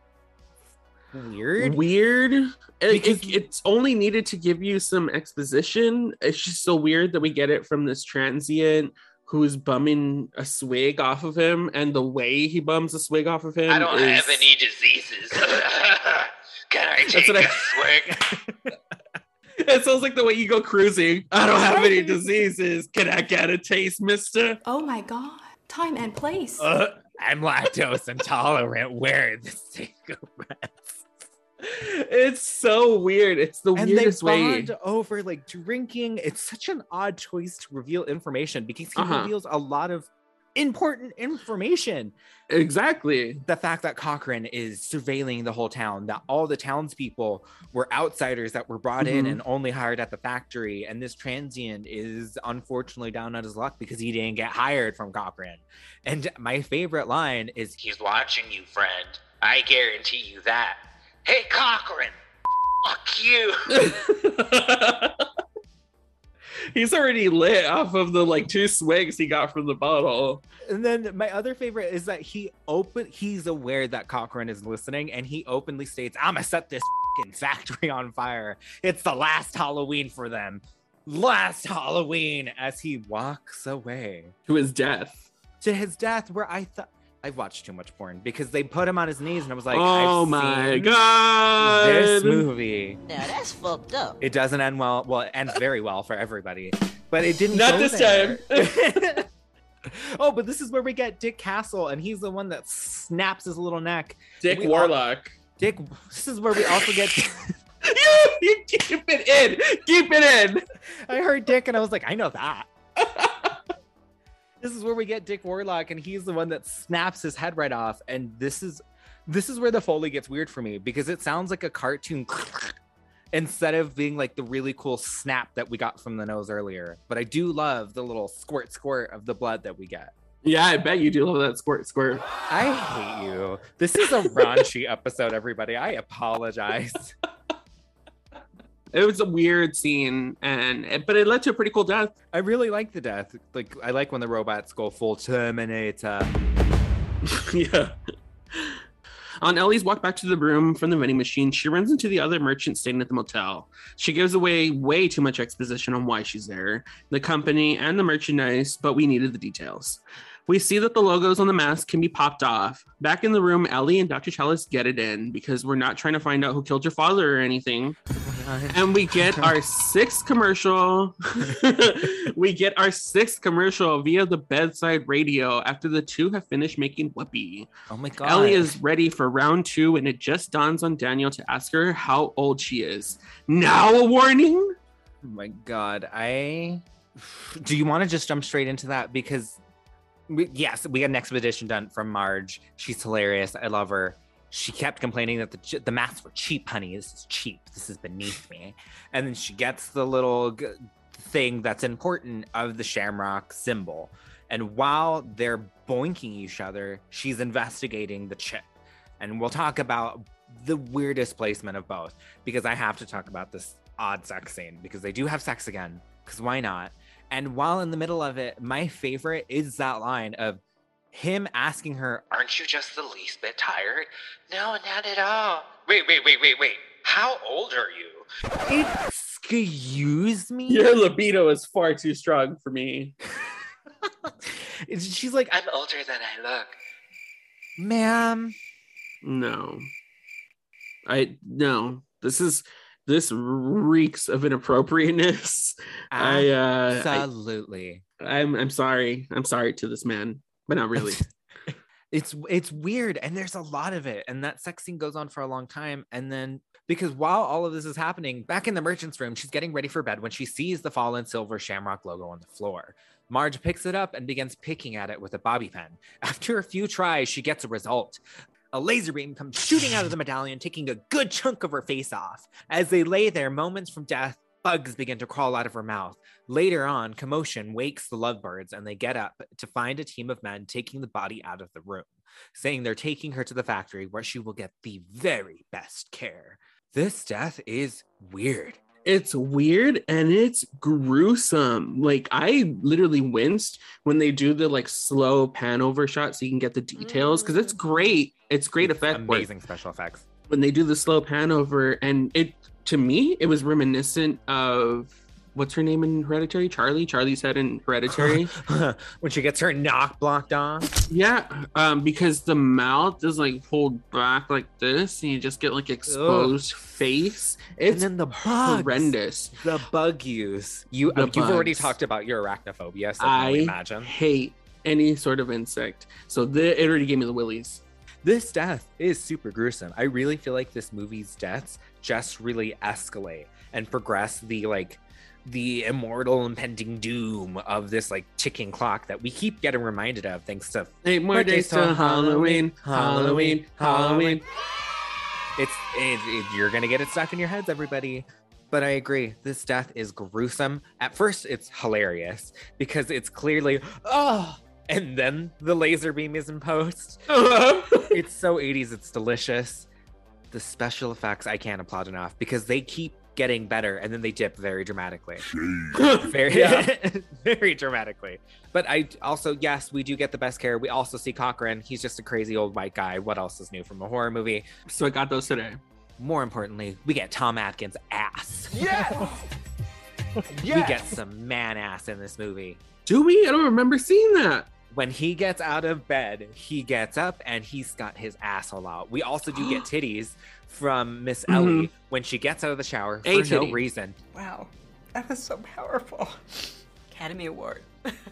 [SPEAKER 6] weird.
[SPEAKER 5] Weird. Because it, it's only needed to give you some exposition. It's just so weird that we get it from this transient who's bumming a swig off of him, and the way he bums a swig off of him.
[SPEAKER 10] I don't
[SPEAKER 5] is...
[SPEAKER 10] have any diseases. Can I take a I... swig?
[SPEAKER 5] it sounds like the way you go cruising. I don't have any diseases. Can I get a taste, mister?
[SPEAKER 11] Oh my god. Time and place.
[SPEAKER 6] Uh, I'm lactose intolerant. Where are the cigarettes?
[SPEAKER 5] It's so weird. It's the and weirdest they bond
[SPEAKER 6] way over like drinking. It's such an odd choice to reveal information because he uh-huh. reveals a lot of important information.
[SPEAKER 5] Exactly.
[SPEAKER 6] The fact that Cochran is surveilling the whole town, that all the townspeople were outsiders that were brought mm-hmm. in and only hired at the factory. And this transient is unfortunately down on his luck because he didn't get hired from Cochran. And my favorite line is
[SPEAKER 10] He's watching you, friend. I guarantee you that. Hey, Cochran! Fuck you!
[SPEAKER 5] He's already lit off of the like two swigs he got from the bottle.
[SPEAKER 6] And then my other favorite is that he open he's aware that Cochran is listening and he openly states, I'm gonna set this fucking factory on fire. It's the last Halloween for them. Last Halloween as he walks away.
[SPEAKER 5] To his death.
[SPEAKER 6] To his death, where I thought I've watched too much porn because they put him on his knees and I was like,
[SPEAKER 5] oh my god,
[SPEAKER 6] this movie.
[SPEAKER 12] Now that's fucked up.
[SPEAKER 6] It doesn't end well. Well, it ends very well for everybody, but it didn't.
[SPEAKER 5] Not this
[SPEAKER 6] there. time. oh, but this is where we get Dick Castle, and he's the one that snaps his little neck.
[SPEAKER 5] Dick Warlock.
[SPEAKER 6] All, Dick. This is where we also get.
[SPEAKER 5] you keep it in. Keep it in.
[SPEAKER 6] I heard Dick, and I was like, I know that this is where we get Dick Warlock, and he's the one that snaps his head right off. And this is this is where the foley gets weird for me because it sounds like a cartoon instead of being like the really cool snap that we got from the nose earlier. But I do love the little squirt squirt of the blood that we get.
[SPEAKER 5] Yeah, I bet you do love that squirt squirt.
[SPEAKER 6] I hate you. This is a raunchy episode, everybody. I apologize.
[SPEAKER 5] it was a weird scene and but it led to a pretty cool death
[SPEAKER 6] i really like the death like i like when the robots go full terminator
[SPEAKER 5] yeah on Ellie's walk back to the room from the vending machine, she runs into the other merchant staying at the motel. She gives away way too much exposition on why she's there, the company, and the merchandise, but we needed the details. We see that the logos on the mask can be popped off. Back in the room, Ellie and Dr. Challis get it in because we're not trying to find out who killed your father or anything. and we get our sixth commercial. we get our sixth commercial via the bedside radio after the two have finished making whoopee.
[SPEAKER 6] Oh my god.
[SPEAKER 5] Ellie is ready for round two, and it just dawns on Daniel to ask her how old she is. Now a warning?
[SPEAKER 6] Oh my god. I do you want to just jump straight into that? Because we, yes, we got an expedition done from Marge. She's hilarious. I love her. She kept complaining that the the masks were cheap, honey. This is cheap. This is beneath me. And then she gets the little g- thing that's important of the Shamrock symbol. And while they're boinking each other, she's investigating the chip. And we'll talk about the weirdest placement of both because I have to talk about this odd sex scene because they do have sex again. Because why not? And while in the middle of it, my favorite is that line of him asking her,
[SPEAKER 10] Aren't you just the least bit tired? No, not at all. Wait, wait, wait, wait, wait. How old are you?
[SPEAKER 6] Excuse me?
[SPEAKER 5] Your libido is far too strong for me.
[SPEAKER 6] She's like,
[SPEAKER 10] I'm older than I look.
[SPEAKER 6] ma'am.
[SPEAKER 5] No. I no. This is this reeks of inappropriateness. I uh I,
[SPEAKER 6] Absolutely.
[SPEAKER 5] I'm I'm sorry. I'm sorry to this man, but not really.
[SPEAKER 6] it's it's weird and there's a lot of it and that sex scene goes on for a long time and then because while all of this is happening back in the merchant's room she's getting ready for bed when she sees the fallen silver shamrock logo on the floor marge picks it up and begins picking at it with a bobby pin after a few tries she gets a result a laser beam comes shooting out of the medallion taking a good chunk of her face off as they lay there moments from death bugs begin to crawl out of her mouth Later on, commotion wakes the lovebirds and they get up to find a team of men taking the body out of the room, saying they're taking her to the factory where she will get the very best care. This death is weird.
[SPEAKER 5] It's weird and it's gruesome. Like I literally winced when they do the like slow pan over shot so you can get the details because mm. it's great. It's great effect. work.
[SPEAKER 6] Amazing special effects.
[SPEAKER 5] When they do the slow pan over and it to me it was reminiscent of what's her name in Hereditary? Charlie. Charlie's head in Hereditary.
[SPEAKER 6] when she gets her knock blocked off.
[SPEAKER 5] yeah, um, because the mouth is like pulled back like this, and you just get like exposed face. It's
[SPEAKER 6] and then the bugs,
[SPEAKER 5] horrendous.
[SPEAKER 6] The bug use. You uh, you've already talked about your arachnophobia, so I
[SPEAKER 5] I
[SPEAKER 6] imagine.
[SPEAKER 5] hate any sort of insect. So the, it already gave me the willies.
[SPEAKER 6] This death is super gruesome. I really feel like this movie's deaths just really escalate and progress the like the immortal impending doom of this like ticking clock that we keep getting reminded of thanks to
[SPEAKER 5] Eight more days till Halloween, Halloween, Halloween.
[SPEAKER 6] It's it, it- you're gonna get it stuck in your heads, everybody. But I agree, this death is gruesome. At first, it's hilarious because it's clearly oh, and then the laser beam is in post. Uh-huh. it's so 80s, it's delicious. The special effects I can't applaud enough because they keep getting better and then they dip very dramatically. very
[SPEAKER 5] Yeah.
[SPEAKER 6] very dramatically. But I also, yes, we do get the best care. We also see Cochran. He's just a crazy old white guy. What else is new from a horror movie?
[SPEAKER 5] So I got those today.
[SPEAKER 6] More importantly, we get Tom Atkins' ass.
[SPEAKER 9] Yes!
[SPEAKER 6] We get some man ass in this movie.
[SPEAKER 5] Do we? I don't remember seeing that.
[SPEAKER 6] When he gets out of bed, he gets up and he's got his asshole out. We also do get titties from Miss mm-hmm. Ellie when she gets out of the shower for
[SPEAKER 5] A
[SPEAKER 6] no
[SPEAKER 5] titty.
[SPEAKER 6] reason.
[SPEAKER 12] Wow, that was so powerful. Academy Award.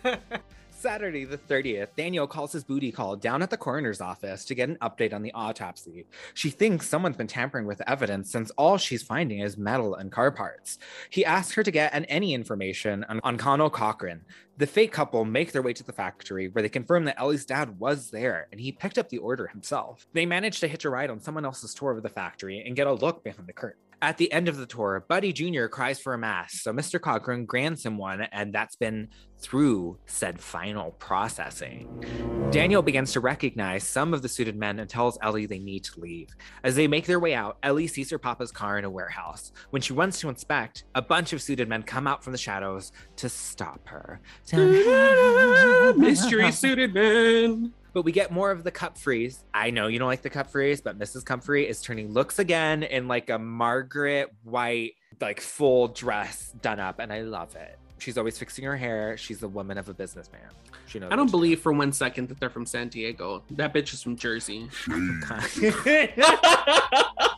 [SPEAKER 6] Saturday the 30th, Daniel calls his booty call down at the coroner's office to get an update on the autopsy. She thinks someone's been tampering with evidence since all she's finding is metal and car parts. He asks her to get an, any information on, on Conal Cochran. The fake couple make their way to the factory where they confirm that Ellie's dad was there and he picked up the order himself. They manage to hitch a ride on someone else's tour of the factory and get a look behind the curtain. At the end of the tour, Buddy Jr. cries for a mask, so Mr. Cochran grants him one, and that's been through said final processing. Daniel begins to recognize some of the suited men and tells Ellie they need to leave. As they make their way out, Ellie sees her papa's car in a warehouse. When she runs to inspect, a bunch of suited men come out from the shadows to stop her.
[SPEAKER 5] Mystery suited man.
[SPEAKER 6] But we get more of the Kupfers. I know you don't like the Kupfers, but Mrs. Comfrey is turning looks again in like a Margaret White, like full dress done up, and I love it. She's always fixing her hair. She's the woman of a businessman. She knows.
[SPEAKER 5] I don't believe for one second that they're from San Diego. That bitch is from Jersey.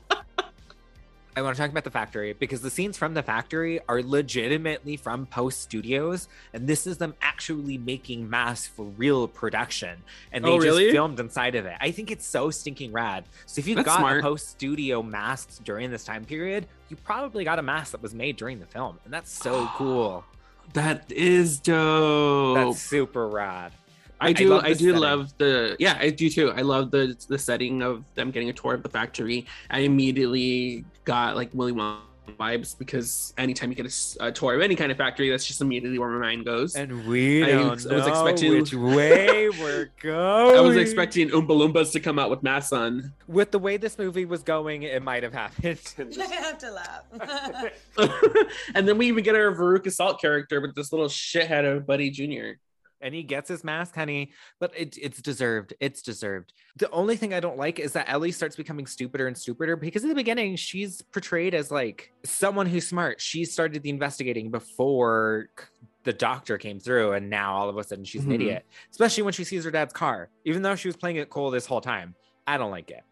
[SPEAKER 6] I want to talk about the factory because the scenes from the factory are legitimately from Post Studios, and this is them actually making masks for real production, and they
[SPEAKER 5] Oh,
[SPEAKER 6] just filmed inside of it. I think it's so stinking rad. So if you've
[SPEAKER 5] That's
[SPEAKER 6] got
[SPEAKER 5] smart.
[SPEAKER 6] a Post Studio masks during this time period, you probably got a mask that was made during the film, and that's so cool.
[SPEAKER 5] That is dope.
[SPEAKER 6] That's super rad.
[SPEAKER 5] I do.
[SPEAKER 6] love
[SPEAKER 5] I, do
[SPEAKER 6] setting.
[SPEAKER 5] love the. Yeah, I do too. I love the the setting of them getting a tour of the factory. I immediately got like Willy Wonka vibes because anytime you get a tour of any kind of factory, that's just immediately where my mind goes.
[SPEAKER 6] And we
[SPEAKER 5] I
[SPEAKER 6] don't
[SPEAKER 5] was-
[SPEAKER 6] know
[SPEAKER 5] was expecting-
[SPEAKER 6] which way we're going.
[SPEAKER 5] I was expecting Oompa Loompas to come out with masks on.
[SPEAKER 6] With the way this movie was going, it might have happened.
[SPEAKER 12] I have to laugh.
[SPEAKER 5] and then we even get our Veruca Salt character with this little shithead of Buddy Jr.
[SPEAKER 6] and he gets his mask, honey. But it, it's deserved. It's deserved. The only thing I don't like is that Ellie starts becoming stupider and stupider because in the beginning she's portrayed as like someone who's smart. She started the investigating before the doctor came through, and now all of a sudden she's an mm-hmm. idiot. Especially when she sees her dad's car, even though she was playing it cool this whole time. I don't like it.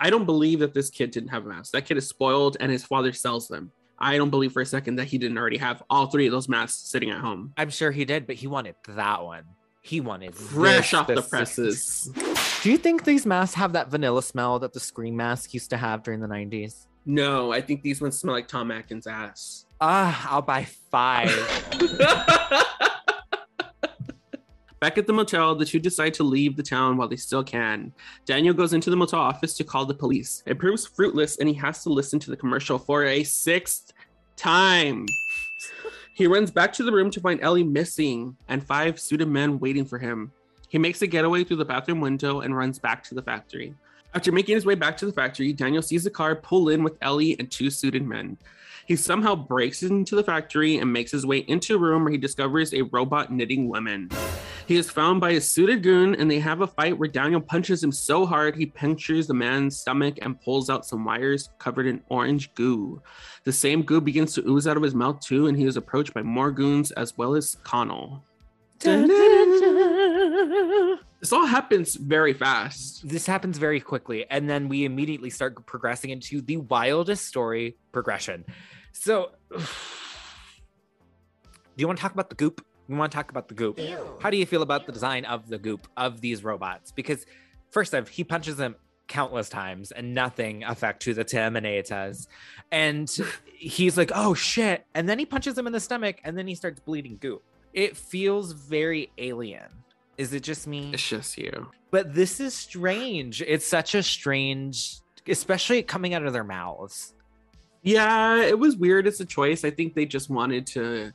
[SPEAKER 5] I don't believe that this kid didn't have a mask. That kid is spoiled, and his father sells them. I don't believe for a second that he didn't already have all three of those masks sitting at home,
[SPEAKER 6] I'm sure he did, but he wanted that one. He wanted
[SPEAKER 5] fresh
[SPEAKER 6] this
[SPEAKER 5] off the
[SPEAKER 6] specific-
[SPEAKER 5] presses.
[SPEAKER 6] Do you think these masks have that vanilla smell that the Scream mask used to have during the 90s?
[SPEAKER 5] No, I think these ones smell like Tom Atkins' ass.
[SPEAKER 6] Ah, I'll buy five.
[SPEAKER 5] Back at the motel, the two decide to leave the town while they still can. Daniel goes into the motel office to call the police. It proves fruitless, and he has to listen to the commercial for a sixth time. He runs back to the room to find Ellie missing and five suited men waiting for him. He makes a getaway through the bathroom window and runs back to the factory. After making his way back to the factory, Daniel sees a car pull in with Ellie and two suited men. He somehow breaks into the factory and makes his way into a room where he discovers a robot knitting woman. He is found by a suited goon and they have a fight where Daniel punches him so hard he punctures the man's stomach and pulls out some wires covered in orange goo. The same goo begins to ooze out of his mouth too, and he is approached by more goons as well as Conal. This all happens very fast.
[SPEAKER 6] this happens very quickly and then we immediately start progressing into the wildest story progression so do you want to talk about the goop? We want to talk about the goop? How do you feel about the design of the goop of these robots? Because first off he punches them countless times and nothing affect to the terminators and he's like oh shit. And then he punches him in the stomach and then he starts bleeding goop. It feels very alien. Is it just me?
[SPEAKER 5] It's just you.
[SPEAKER 6] but this is strange. It's such a strange, especially coming out of their mouths.
[SPEAKER 5] Yeah, it was weird as a choice. I think they just wanted to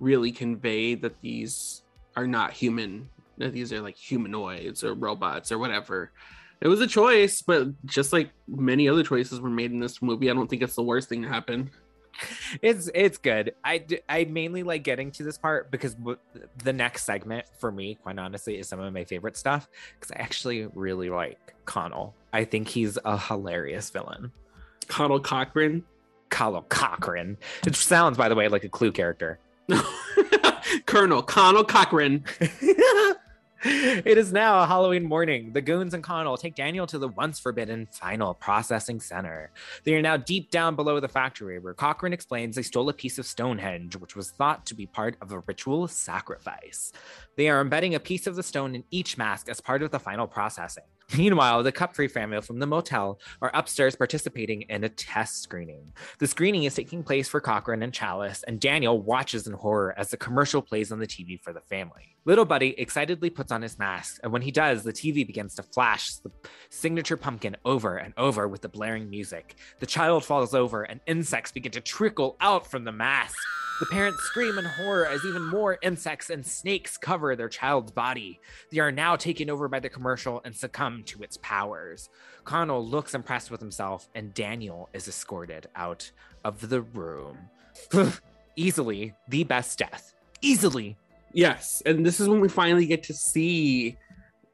[SPEAKER 5] really convey that these are not human, that these are like humanoids or robots or whatever. It was a choice, but just like many other choices were made in this movie, I don't think it's the worst thing to happen.
[SPEAKER 6] It's it's good. I I mainly like getting to this part because w- the next segment for me, quite honestly, is some of my favorite stuff because I actually really like Conal. I think he's a hilarious villain.
[SPEAKER 5] Conal Cochran.
[SPEAKER 6] Conal Cochran. It sounds, by the way, like a Clue character.
[SPEAKER 5] Colonel Conal Cochran.
[SPEAKER 6] it is now a Halloween morning. The goons and Conal take Daniel to the once forbidden final processing center. They are now deep down below the factory, where Cochran explains they stole a piece of Stonehenge, which was thought to be part of a ritual sacrifice. They are embedding a piece of the stone in each mask as part of the final processing. Meanwhile, the Kupfer family from the motel are upstairs participating in a test screening. The screening is taking place for Cochran and Challis, and Daniel watches in horror as the commercial plays on the TV for the family. Little Buddy excitedly puts on his mask, and when he does, the TV begins to flash the signature pumpkin over and over with the blaring music. The child falls over, and insects begin to trickle out from the mask. The parents scream in horror as even more insects and snakes cover their child's body. They are now taken over by the commercial and succumb to its powers. Conal looks impressed with himself, and Daniel is escorted out of the room. Easily the best death. Easily.
[SPEAKER 5] Yes, and this is when we finally get to see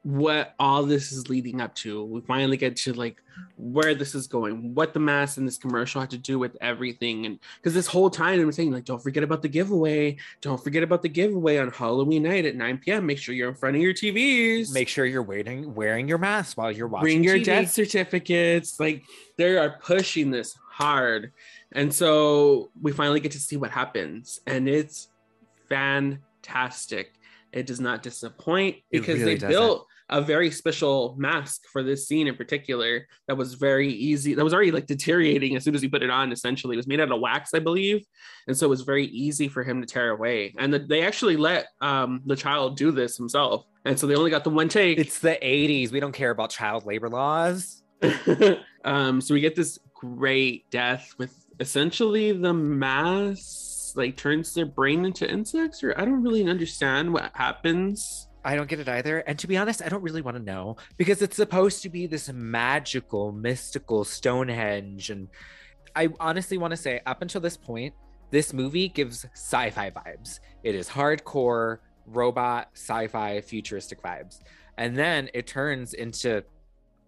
[SPEAKER 5] what all this is leading up to. We finally get to like where this is going, what the mask and this commercial had to do with everything. And because this whole time I'm saying, like, don't forget about the giveaway. Don't forget about the giveaway on Halloween night at 9 p.m. Make sure you're in front of your TVs.
[SPEAKER 6] Make sure you're wearing wearing your mask while you're watching.
[SPEAKER 5] Bring your
[SPEAKER 6] TV.
[SPEAKER 5] death certificates. Like they are pushing this hard. And so we finally get to see what happens. And it's fantastic. It does not disappoint because
[SPEAKER 6] really
[SPEAKER 5] they
[SPEAKER 6] doesn't.
[SPEAKER 5] built a very special mask for this scene in particular that was very easy that was already like deteriorating as soon as he put it on essentially it was made out of wax i believe and so it was very easy for him to tear away and the, they actually let um, the child do this himself and so they only got the one take
[SPEAKER 6] It's the 80s. We don't care about child labor laws.
[SPEAKER 5] um so we get this great death with essentially the mass like turns their brain into insects or i don't really understand what happens
[SPEAKER 6] I don't get it either. And to be honest, I don't really want to know because it's supposed to be this magical, mystical Stonehenge. And I honestly want to say, up until this point, this movie gives sci fi vibes. It is hardcore, robot, sci fi, futuristic vibes. And then it turns into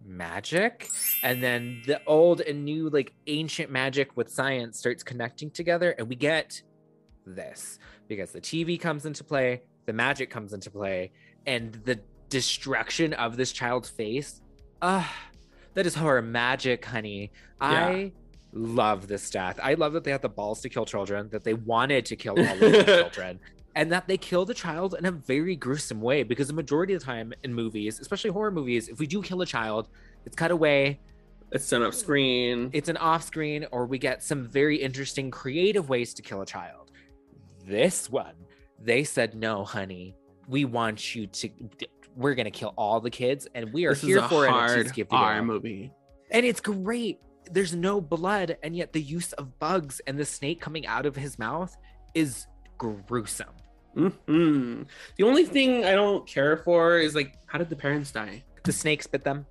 [SPEAKER 6] magic. And then the old and new, like ancient magic with science starts connecting together. And we get this because the TV comes into play, the magic comes into play, and the destruction of this child's face. Ah, that is horror magic, honey. I love this death. I love that they had the balls to kill children, that they wanted to kill all of the children. And that they kill the child in a very gruesome way because the majority of the time in movies, especially horror movies, if we do kill a child, it's cut away,
[SPEAKER 5] it's done off screen
[SPEAKER 6] it's an off screen, or we get some very interesting creative ways to kill a child. This one, they said, no, honey, we want you to, we're going to kill all the kids, and we are
[SPEAKER 5] this
[SPEAKER 6] here for it.
[SPEAKER 5] hard
[SPEAKER 6] the
[SPEAKER 5] R movie
[SPEAKER 6] And it's great. There's no blood, and yet the use of bugs and the snake coming out of his mouth is gruesome.
[SPEAKER 5] hmm The only thing I don't care for is like, how did the parents die?
[SPEAKER 6] The snakes bit them.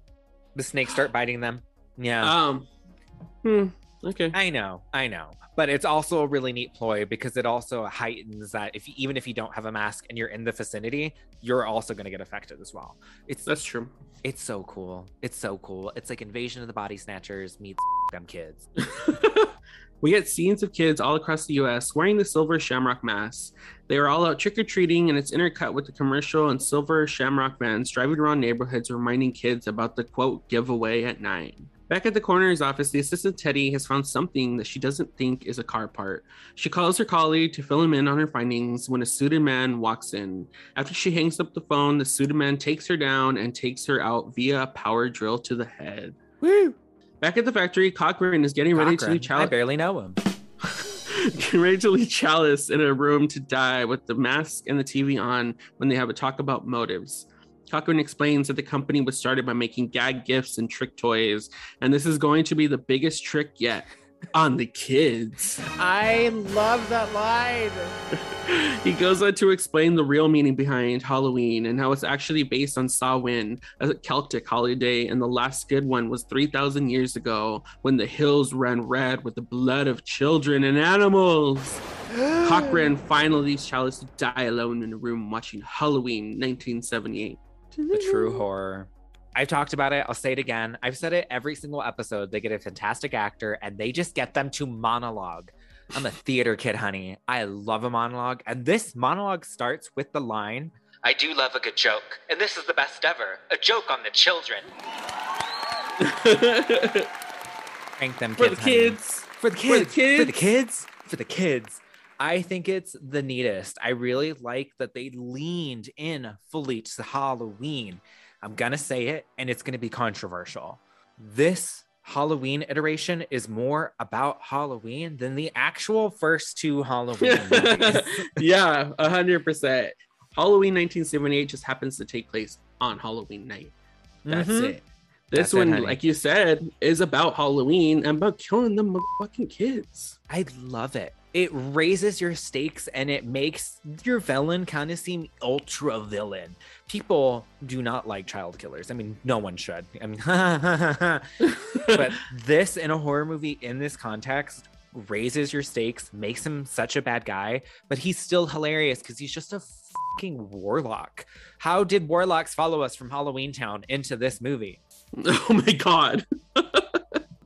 [SPEAKER 6] The snakes start biting them. Yeah.
[SPEAKER 5] Um, hmm, okay.
[SPEAKER 6] I know, I know. But it's also a really neat ploy because it also heightens that if you, even if you don't have a mask and you're in the vicinity, you're also going to get affected as well. It's
[SPEAKER 5] That's true.
[SPEAKER 6] it's so cool. It's so cool. It's like Invasion of the Body Snatchers meets them kids.
[SPEAKER 5] we get scenes of kids all across the US wearing the silver shamrock masks. They are all out trick or treating, and it's intercut with the commercial and silver shamrock vans driving around neighborhoods reminding kids about the quote giveaway at nine. Back at the coroner's office, the assistant Teddy has found something that she doesn't think is a car part. She calls her colleague to fill him in on her findings when a suited man walks in. After she hangs up the phone, the suited man takes her down and takes her out via a power drill to the head. Woo! Back at the factory, Cochran is getting ready to
[SPEAKER 6] Cochran,
[SPEAKER 5] leave Challis.
[SPEAKER 6] I barely know him.
[SPEAKER 5] getting ready to leave Challis in a room to die with the mask and the TV on when they have a talk about motives. Cochran explains that the company was started by making gag gifts and trick toys, and this is going to be the biggest trick yet on the kids.
[SPEAKER 6] I love that line.
[SPEAKER 5] he goes on to explain the real meaning behind Halloween and how it's actually based on Samhain, a Celtic holiday, and the last good one was 3,000 years ago when the hills ran red with the blood of children and animals. Cochran finally leaves Challis to die alone in a room watching Halloween 1978.
[SPEAKER 6] The true horror. I've talked about it. I'll say it again. I've said it every single episode. They get a fantastic actor and they just get them to monologue. I'm a theater kid, honey. I love a monologue. And this monologue starts with the line
[SPEAKER 10] I do love a good joke, and this is the best ever. A joke on the children.
[SPEAKER 6] Crank them
[SPEAKER 5] For
[SPEAKER 6] kids.
[SPEAKER 5] the kids.
[SPEAKER 6] For the
[SPEAKER 5] For the
[SPEAKER 6] kids. For the
[SPEAKER 5] kids.
[SPEAKER 6] kids. For the kids. I think it's the neatest. I really like that they leaned in fully to Halloween. I'm going to say it, and it's going to be controversial. This Halloween iteration is more about Halloween than the actual first two Halloween movies.
[SPEAKER 5] yeah, 100%. Halloween 1978 just happens to take place on Halloween night. That's
[SPEAKER 6] Mhm.
[SPEAKER 5] it. This
[SPEAKER 6] That's
[SPEAKER 5] one,
[SPEAKER 6] honey.
[SPEAKER 5] like you said, is about Halloween and about killing the fucking kids.
[SPEAKER 6] I love it. It raises your stakes and it makes your villain kind of seem ultra villain. People do not like child killers. I mean, no one should. I mean, but this in a horror movie in this context raises your stakes, makes him such a bad guy, but he's still hilarious because he's just a fucking warlock. How did warlocks follow us from Halloween Town into this movie?
[SPEAKER 5] Oh my god.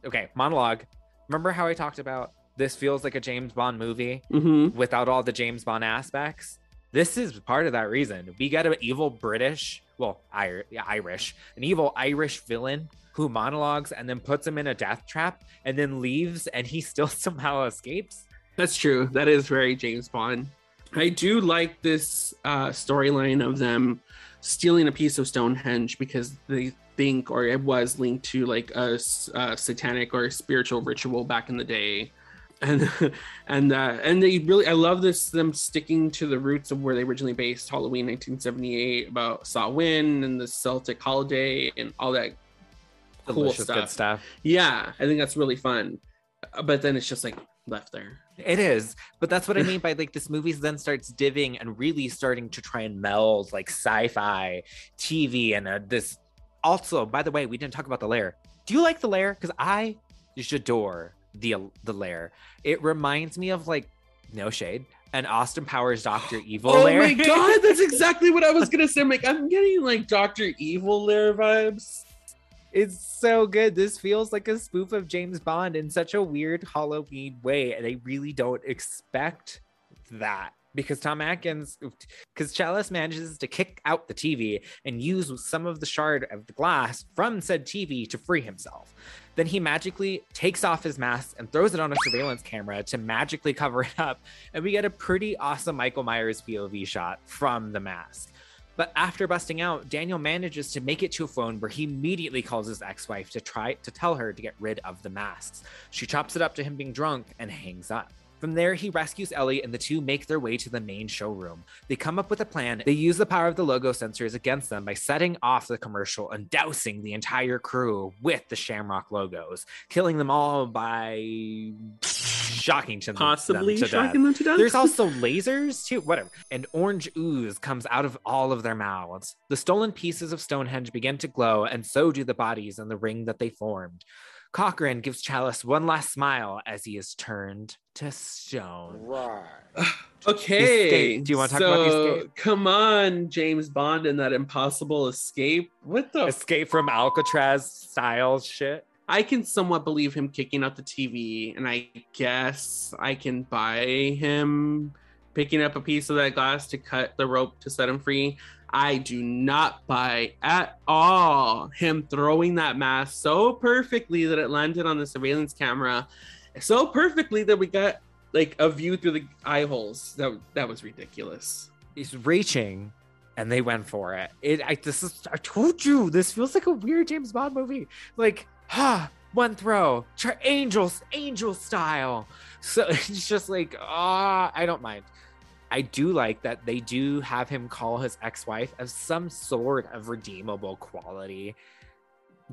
[SPEAKER 6] okay, monologue. Remember how I talked about this feels like a James Bond movie
[SPEAKER 5] Mhm.
[SPEAKER 6] without all the James Bond aspects? This is part of that reason. We got an evil British, well, Irish, an evil Irish villain who monologues and then puts him in a death trap and then leaves and he still somehow escapes.
[SPEAKER 5] That's true. That is very James Bond. I do like this uh, storyline of them stealing a piece of Stonehenge because they think, or it was linked to like a satanic or spiritual ritual back in the day, and and uh, and they really, I love this them sticking to the roots of where they originally based Halloween 1978 about Samhain and the Celtic holiday and all that cool
[SPEAKER 6] Delicious
[SPEAKER 5] stuff.
[SPEAKER 6] good stuff.
[SPEAKER 5] Yeah, I think that's really fun. But then it's just like left there.
[SPEAKER 6] It is, but that's what I mean by like this movie then starts divvying and really starting to try and meld like sci-fi, TV, and uh, this. Also, by the way, we didn't talk about the lair. Do you like the lair? Because I just adore the the lair. It reminds me of like no shade, an Austin Powers Doctor Evil
[SPEAKER 5] Oh
[SPEAKER 6] lair.
[SPEAKER 5] my god, that's exactly what I was gonna say. I'm like, I'm getting like Doctor Evil lair vibes.
[SPEAKER 6] It's so good. This feels like a spoof of James Bond in such a weird Halloween way. And I really don't expect that because Tom Atkins, because Challis manages to kick out the TV and use some of the shard of the glass from said TV to free himself. Then he magically takes off his mask and throws it on a surveillance camera to magically cover it up. And we get a pretty awesome Michael Myers POV shot from the mask. But after busting out, Daniel manages to make it to a phone where he immediately calls his ex-wife to try to tell her to get rid of the masks. She chops it up to him being drunk and hangs up. From there, he rescues Ellie and the two make their way to the main showroom. They come up with a plan. They use the power of the logo sensors against them by setting off the commercial and dousing the entire crew with the Shamrock logos, killing them all by shocking to them,
[SPEAKER 5] Possibly
[SPEAKER 6] them to
[SPEAKER 5] shocking
[SPEAKER 6] death.
[SPEAKER 5] them to death?
[SPEAKER 6] There's also lasers too, whatever. And orange ooze comes out of all of their mouths. The stolen pieces of Stonehenge begin to glow, and so do the bodies and the ring that they formed. Cochran gives Challis one last smile as he is turned to stone.
[SPEAKER 13] Right.
[SPEAKER 5] Okay.
[SPEAKER 6] escape. Do you wanna talk about the
[SPEAKER 5] so,
[SPEAKER 6] escape?
[SPEAKER 5] Come on, James Bond and that impossible escape. What the
[SPEAKER 6] Escape from Alcatraz style shit.
[SPEAKER 5] I can somewhat believe him kicking out the TV, and I guess I can buy him picking up a piece of that glass to cut the rope to set him free. I do not buy at all him throwing that mask so perfectly that it landed on the surveillance camera, so perfectly that we got like a view through the eye holes. That that was ridiculous.
[SPEAKER 6] He's reaching, and they went for it. It. I. This is. I told you. This feels like a weird James Bond movie. Like, ha, one throw, Tr- angels, angel style. So it's just like, ah, I don't mind. I do like that they do have him call his ex-wife of some sort of redeemable quality.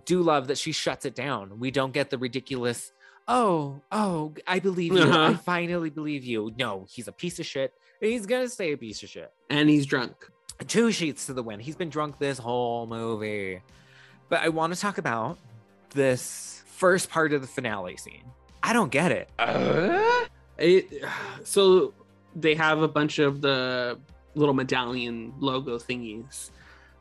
[SPEAKER 6] Do love that she shuts it down. We don't get the ridiculous. Oh, oh, I believe you. I
[SPEAKER 5] Uh-huh.
[SPEAKER 6] finally believe you. No, he's a piece of shit. He's gonna stay a piece of shit.
[SPEAKER 5] And he's drunk.
[SPEAKER 6] Two sheets to the win. He's been drunk this whole movie. But I want to talk about this first part of the finale scene. I don't get it.
[SPEAKER 5] It, so they have a bunch of the little medallion logo thingies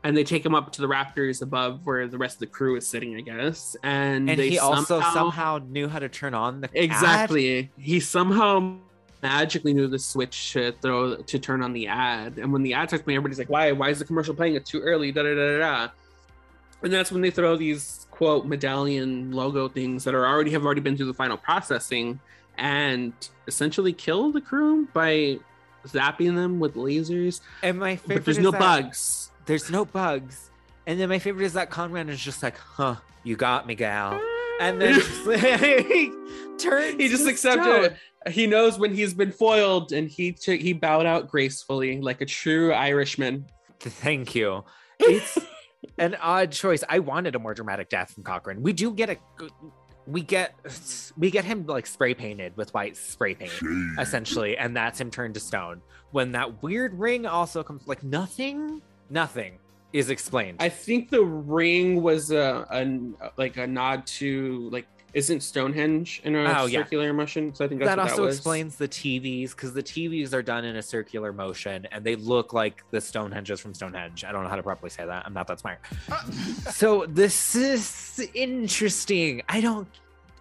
[SPEAKER 5] and they take him up to the rafters above where the rest of the crew is sitting i guess. And,
[SPEAKER 6] And
[SPEAKER 5] they
[SPEAKER 6] he also somehow knew how to turn on the ad.
[SPEAKER 5] exactly. He somehow magically knew the switch to throw to turn on the ad. And when the ad starts playing everybody's like why why is the commercial playing it too early? Da da da da da. And that's when they throw these quote medallion logo things that are already have already been through the final processing and essentially kill the crew by zapping them with lasers
[SPEAKER 6] And my favorite
[SPEAKER 5] but there's
[SPEAKER 6] is
[SPEAKER 5] no
[SPEAKER 6] that-
[SPEAKER 5] bugs
[SPEAKER 6] There's no bugs. And then my favorite is that Conrad is just like, huh, you got me, gal. And then just, like, turns
[SPEAKER 5] he just accepted it he knows when he's been foiled and he took he bowed out gracefully like a true irishman
[SPEAKER 6] Thank you. It's an odd choice. I wanted a more dramatic death from Cochran. We do get a we get we get him like spray painted with white spray paint essentially and that's him turned to stone. When that weird ring also comes like nothing nothing is explained.
[SPEAKER 5] I think the ring was a, a like a nod to like isn't Stonehenge in a
[SPEAKER 6] Oh, yeah.
[SPEAKER 5] circular motion? So I think that's
[SPEAKER 6] that
[SPEAKER 5] what
[SPEAKER 6] also
[SPEAKER 5] that was.
[SPEAKER 6] explains the TVs because the TVs are done in a circular motion and they look like the Stonehenges from Stonehenge. I don't know how to properly say that. I'm not that smart. so this is interesting. I don't.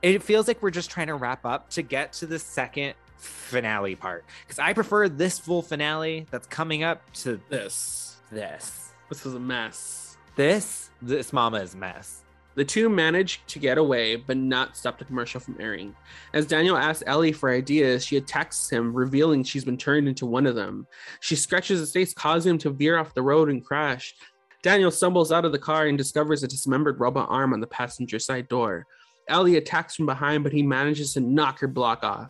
[SPEAKER 6] It feels like we're just trying to wrap up to get to the second finale part because I prefer this full finale that's coming up to
[SPEAKER 5] this.
[SPEAKER 6] This.
[SPEAKER 5] This is a mess.
[SPEAKER 6] This. This mama is a mess.
[SPEAKER 5] The two manage to get away, but not stop the commercial from airing. As Daniel asks Ellie for ideas, she attacks him, revealing she's been turned into one of them. She scratches his face, causing him to veer off the road and crash. Daniel stumbles out of the car and discovers a dismembered robot arm on the passenger side door. Ellie attacks from behind, but he manages to knock her block off.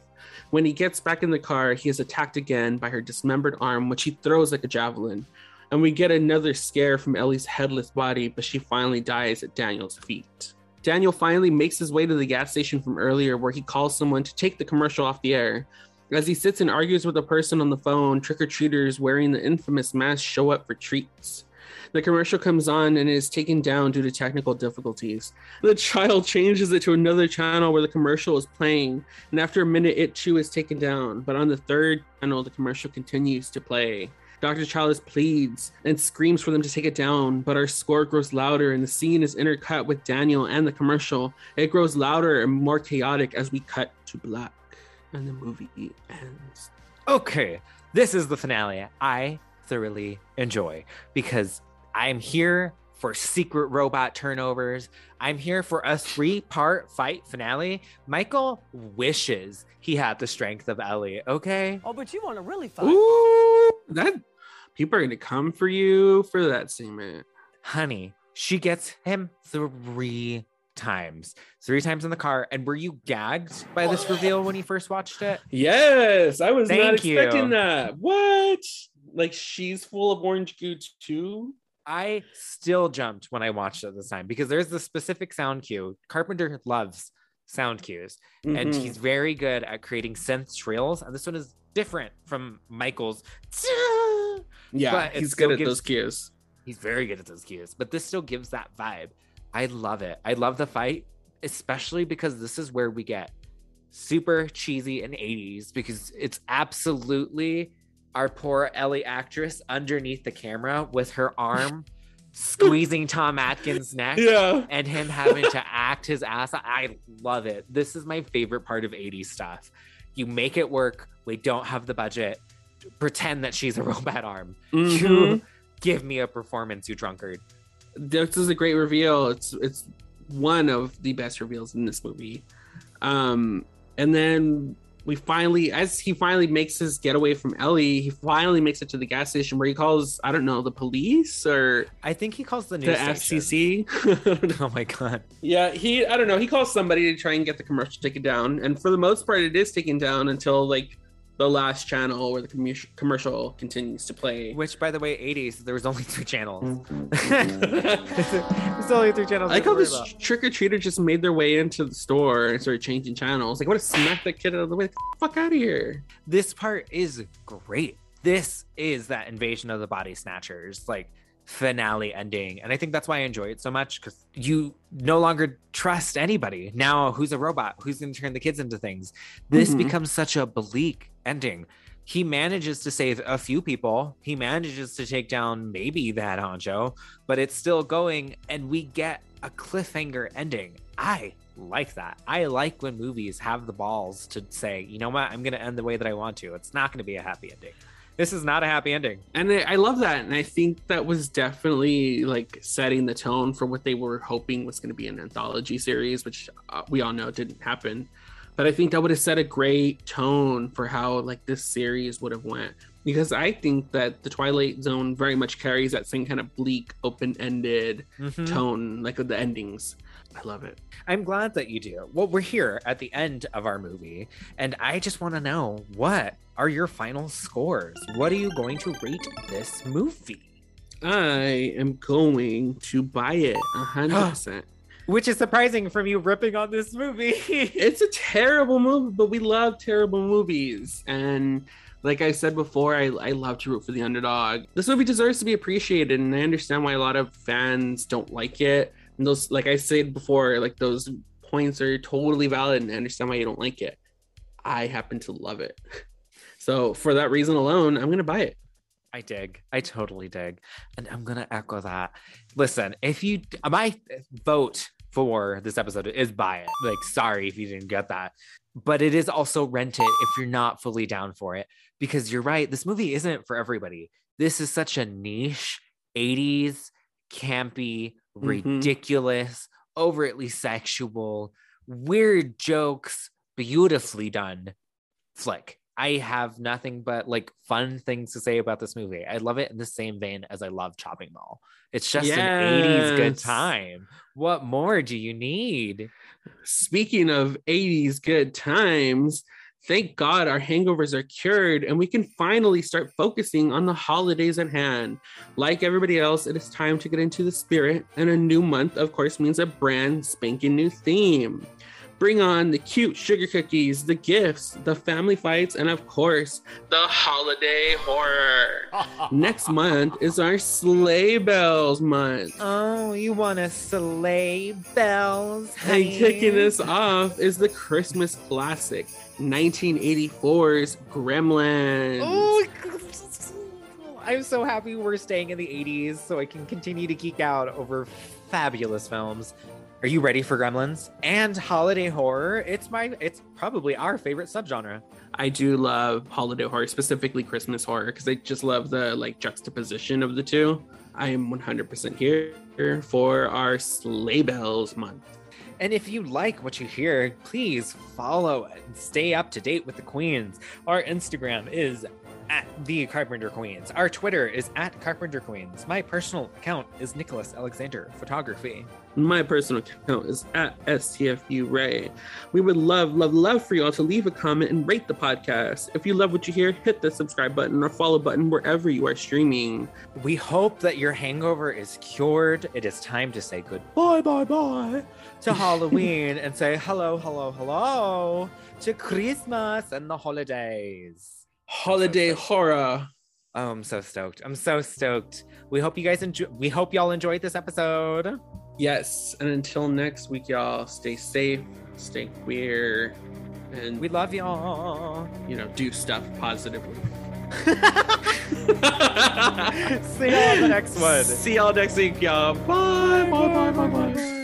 [SPEAKER 5] When he gets back in the car, he is attacked again by her dismembered arm, which he throws like a javelin. And we get another scare from Ellie's headless body, but she finally dies at Daniel's feet. Daniel finally makes his way to the gas station from earlier, where he calls someone to take the commercial off the air. As he sits and argues with a person on the phone, trick or treaters wearing the infamous mask show up for treats. The commercial comes on and is taken down due to technical difficulties. The child changes it to another channel where the commercial is playing, and after a minute, it too is taken down. But on the third channel, the commercial continues to play. Dr. Challis pleads and screams for them to take it down, but our score grows louder and the scene is intercut with Daniel and the commercial. It grows louder and more chaotic as we cut to black and the movie ends.
[SPEAKER 6] Okay, this is the finale I thoroughly enjoy because I'm here for secret robot turnovers. I'm here for a three part fight finale. Michael wishes he had the strength of Ellie, okay?
[SPEAKER 14] Oh, but you want to really fight?
[SPEAKER 5] Ooh, that people are gonna come for you for that statement.
[SPEAKER 6] Honey, she gets him three times. Three times in the car. And were you gagged by this reveal when you first watched it?
[SPEAKER 5] Yes, I was not
[SPEAKER 6] Thank you.
[SPEAKER 5] expecting that. What? Like she's full of orange goo too?
[SPEAKER 6] I still jumped when I watched it this time because there's the specific sound cue. Carpenter loves sound cues, and
[SPEAKER 5] Mhm.
[SPEAKER 6] he's very good at creating synth trills. And this one is different from Michael's.
[SPEAKER 5] Yeah,
[SPEAKER 6] But
[SPEAKER 5] he's good at
[SPEAKER 6] gives-
[SPEAKER 5] those cues.
[SPEAKER 6] He's very good at those cues, but this still gives that vibe. I love it. I love the fight, especially because this is where we get super cheesy in 80s because it's absolutely our poor Ellie actress underneath the camera with her arm squeezing Tom Atkins' neck
[SPEAKER 5] Yeah.
[SPEAKER 6] and him having to act his ass. I love it. This is my favorite part of 80s stuff. You make it work. We don't have the budget. Pretend that she's a robot arm. You
[SPEAKER 5] Mhm.
[SPEAKER 6] give me a performance, you drunkard.
[SPEAKER 5] This is a great reveal. It's it's one of the best reveals in this movie. Um, and then we finally, as he finally makes his getaway from Ellie, he finally makes it to the gas station where he calls, I don't know, the police or
[SPEAKER 6] I think he calls the
[SPEAKER 5] the
[SPEAKER 6] news
[SPEAKER 5] FCC.
[SPEAKER 6] oh my god.
[SPEAKER 5] Yeah, he I don't know, he calls somebody to try and get the commercial taken down. And for the most part it is taken down until like the last channel where the commu- commercial continues to play.
[SPEAKER 6] Which, by the way, 80s, there was only three channels. There's only three channels.
[SPEAKER 5] I like how this trick or treater just made their way into the store and started changing channels. Like, what to smack that kid out of the way? Get the fuck out of here.
[SPEAKER 6] This part is great. This is that invasion of the body snatchers, like finale ending. And I think that's why I enjoy it so much because you no longer trust anybody. Now, who's a robot? Who's going to turn the kids into things? This
[SPEAKER 5] Mhm.
[SPEAKER 6] becomes such a bleak ending. He manages to save a few people. He manages to take down maybe that honcho, but it's still going, and we get a cliffhanger ending. I like that. I like when movies have the balls to say, you know what, I'm going to end the way that I want to. It's not going to be a happy ending. This is not a happy ending.
[SPEAKER 5] And I, I love that. And I think that was definitely like setting the tone for what they were hoping was going to be an anthology series, which uh, we all know didn't happen. But I think that would have set a great tone for how like this series would have went. Because I think that the Twilight Zone very much carries that same kind of bleak, open-ended
[SPEAKER 6] Mhm.
[SPEAKER 5] tone, like with the endings. I love it.
[SPEAKER 6] I'm glad that you do. Well, we're here at the end of our movie, and I just want to know what are your final scores? What are you going to rate this movie?
[SPEAKER 5] I am going to buy it a hundred percent.
[SPEAKER 6] Which is surprising from you ripping on this movie.
[SPEAKER 5] it's a terrible movie, but we love terrible movies. And like I said before, I, I love to root for the underdog. This movie deserves to be appreciated, and I understand why a lot of fans don't like it. And those, like I said before, like those points are totally valid and I understand why you don't like it. I happen to love it. So for that reason alone, I'm gonna buy it.
[SPEAKER 6] I dig. I totally dig. And I'm going to echo that. Listen, if you, my vote for this episode is buy it. Like, sorry if you didn't get that. But it is also rent it if you're not fully down for it. Because you're right, this movie isn't for everybody. This is such a niche 80s, campy,
[SPEAKER 5] Mhm.
[SPEAKER 6] ridiculous, overtly sexual, weird jokes, beautifully done flick. I have nothing but like fun things to say about this movie. I love it in the same vein as I love Chopping Mall. It's just an 80s good time. What more do you need?
[SPEAKER 5] Speaking of 80s good times, thank God our hangovers are cured and we can finally start focusing on the holidays at hand. Like everybody else, it is time to get into the spirit, and a new month, of course, means a brand spanking new theme. Bring on the cute sugar cookies, the gifts, the family fights, and of course, the holiday horror. Next month is our Sleigh Bells month.
[SPEAKER 6] Oh, you want to sleigh bells?
[SPEAKER 5] And kicking this off is the Christmas classic, 1984's Gremlins.
[SPEAKER 6] Oh, I'm so happy we're staying in the 80s so I can continue to geek out over fabulous films. Are you ready for Gremlins and holiday horror? It's my it's probably our favorite subgenre.
[SPEAKER 5] I do love holiday horror, specifically Christmas horror, because I just love the like juxtaposition of the two. I am 100% here for our Sleigh Bells month.
[SPEAKER 6] And if you like what you hear, please follow and stay up to date with the Queens. Our Instagram is at the Carpenter Queens. Our Twitter is at Carpenter Queens. My personal account is Nicholas Alexander Photography.
[SPEAKER 5] My personal account is at STFU Ray. We would love, love, love for y'all to leave a comment and rate the podcast. If you love what you hear, hit the subscribe button or follow button wherever you are streaming.
[SPEAKER 6] We hope that your hangover is cured. It is time to say goodbye, bye, bye to Halloween and say hello, hello, hello to Christmas and the holidays.
[SPEAKER 5] Holiday horror.
[SPEAKER 6] Oh, I'm so stoked. I'm so stoked. We hope you guys enjoy we hope y'all enjoyed this episode.
[SPEAKER 5] Yes, and until next week, y'all, stay safe, stay queer, and
[SPEAKER 6] We love y'all.
[SPEAKER 5] you know, do stuff positively.
[SPEAKER 6] See y'all the next one.
[SPEAKER 5] See y'all next week, y'all. Bye, bye, bye, bye, bye.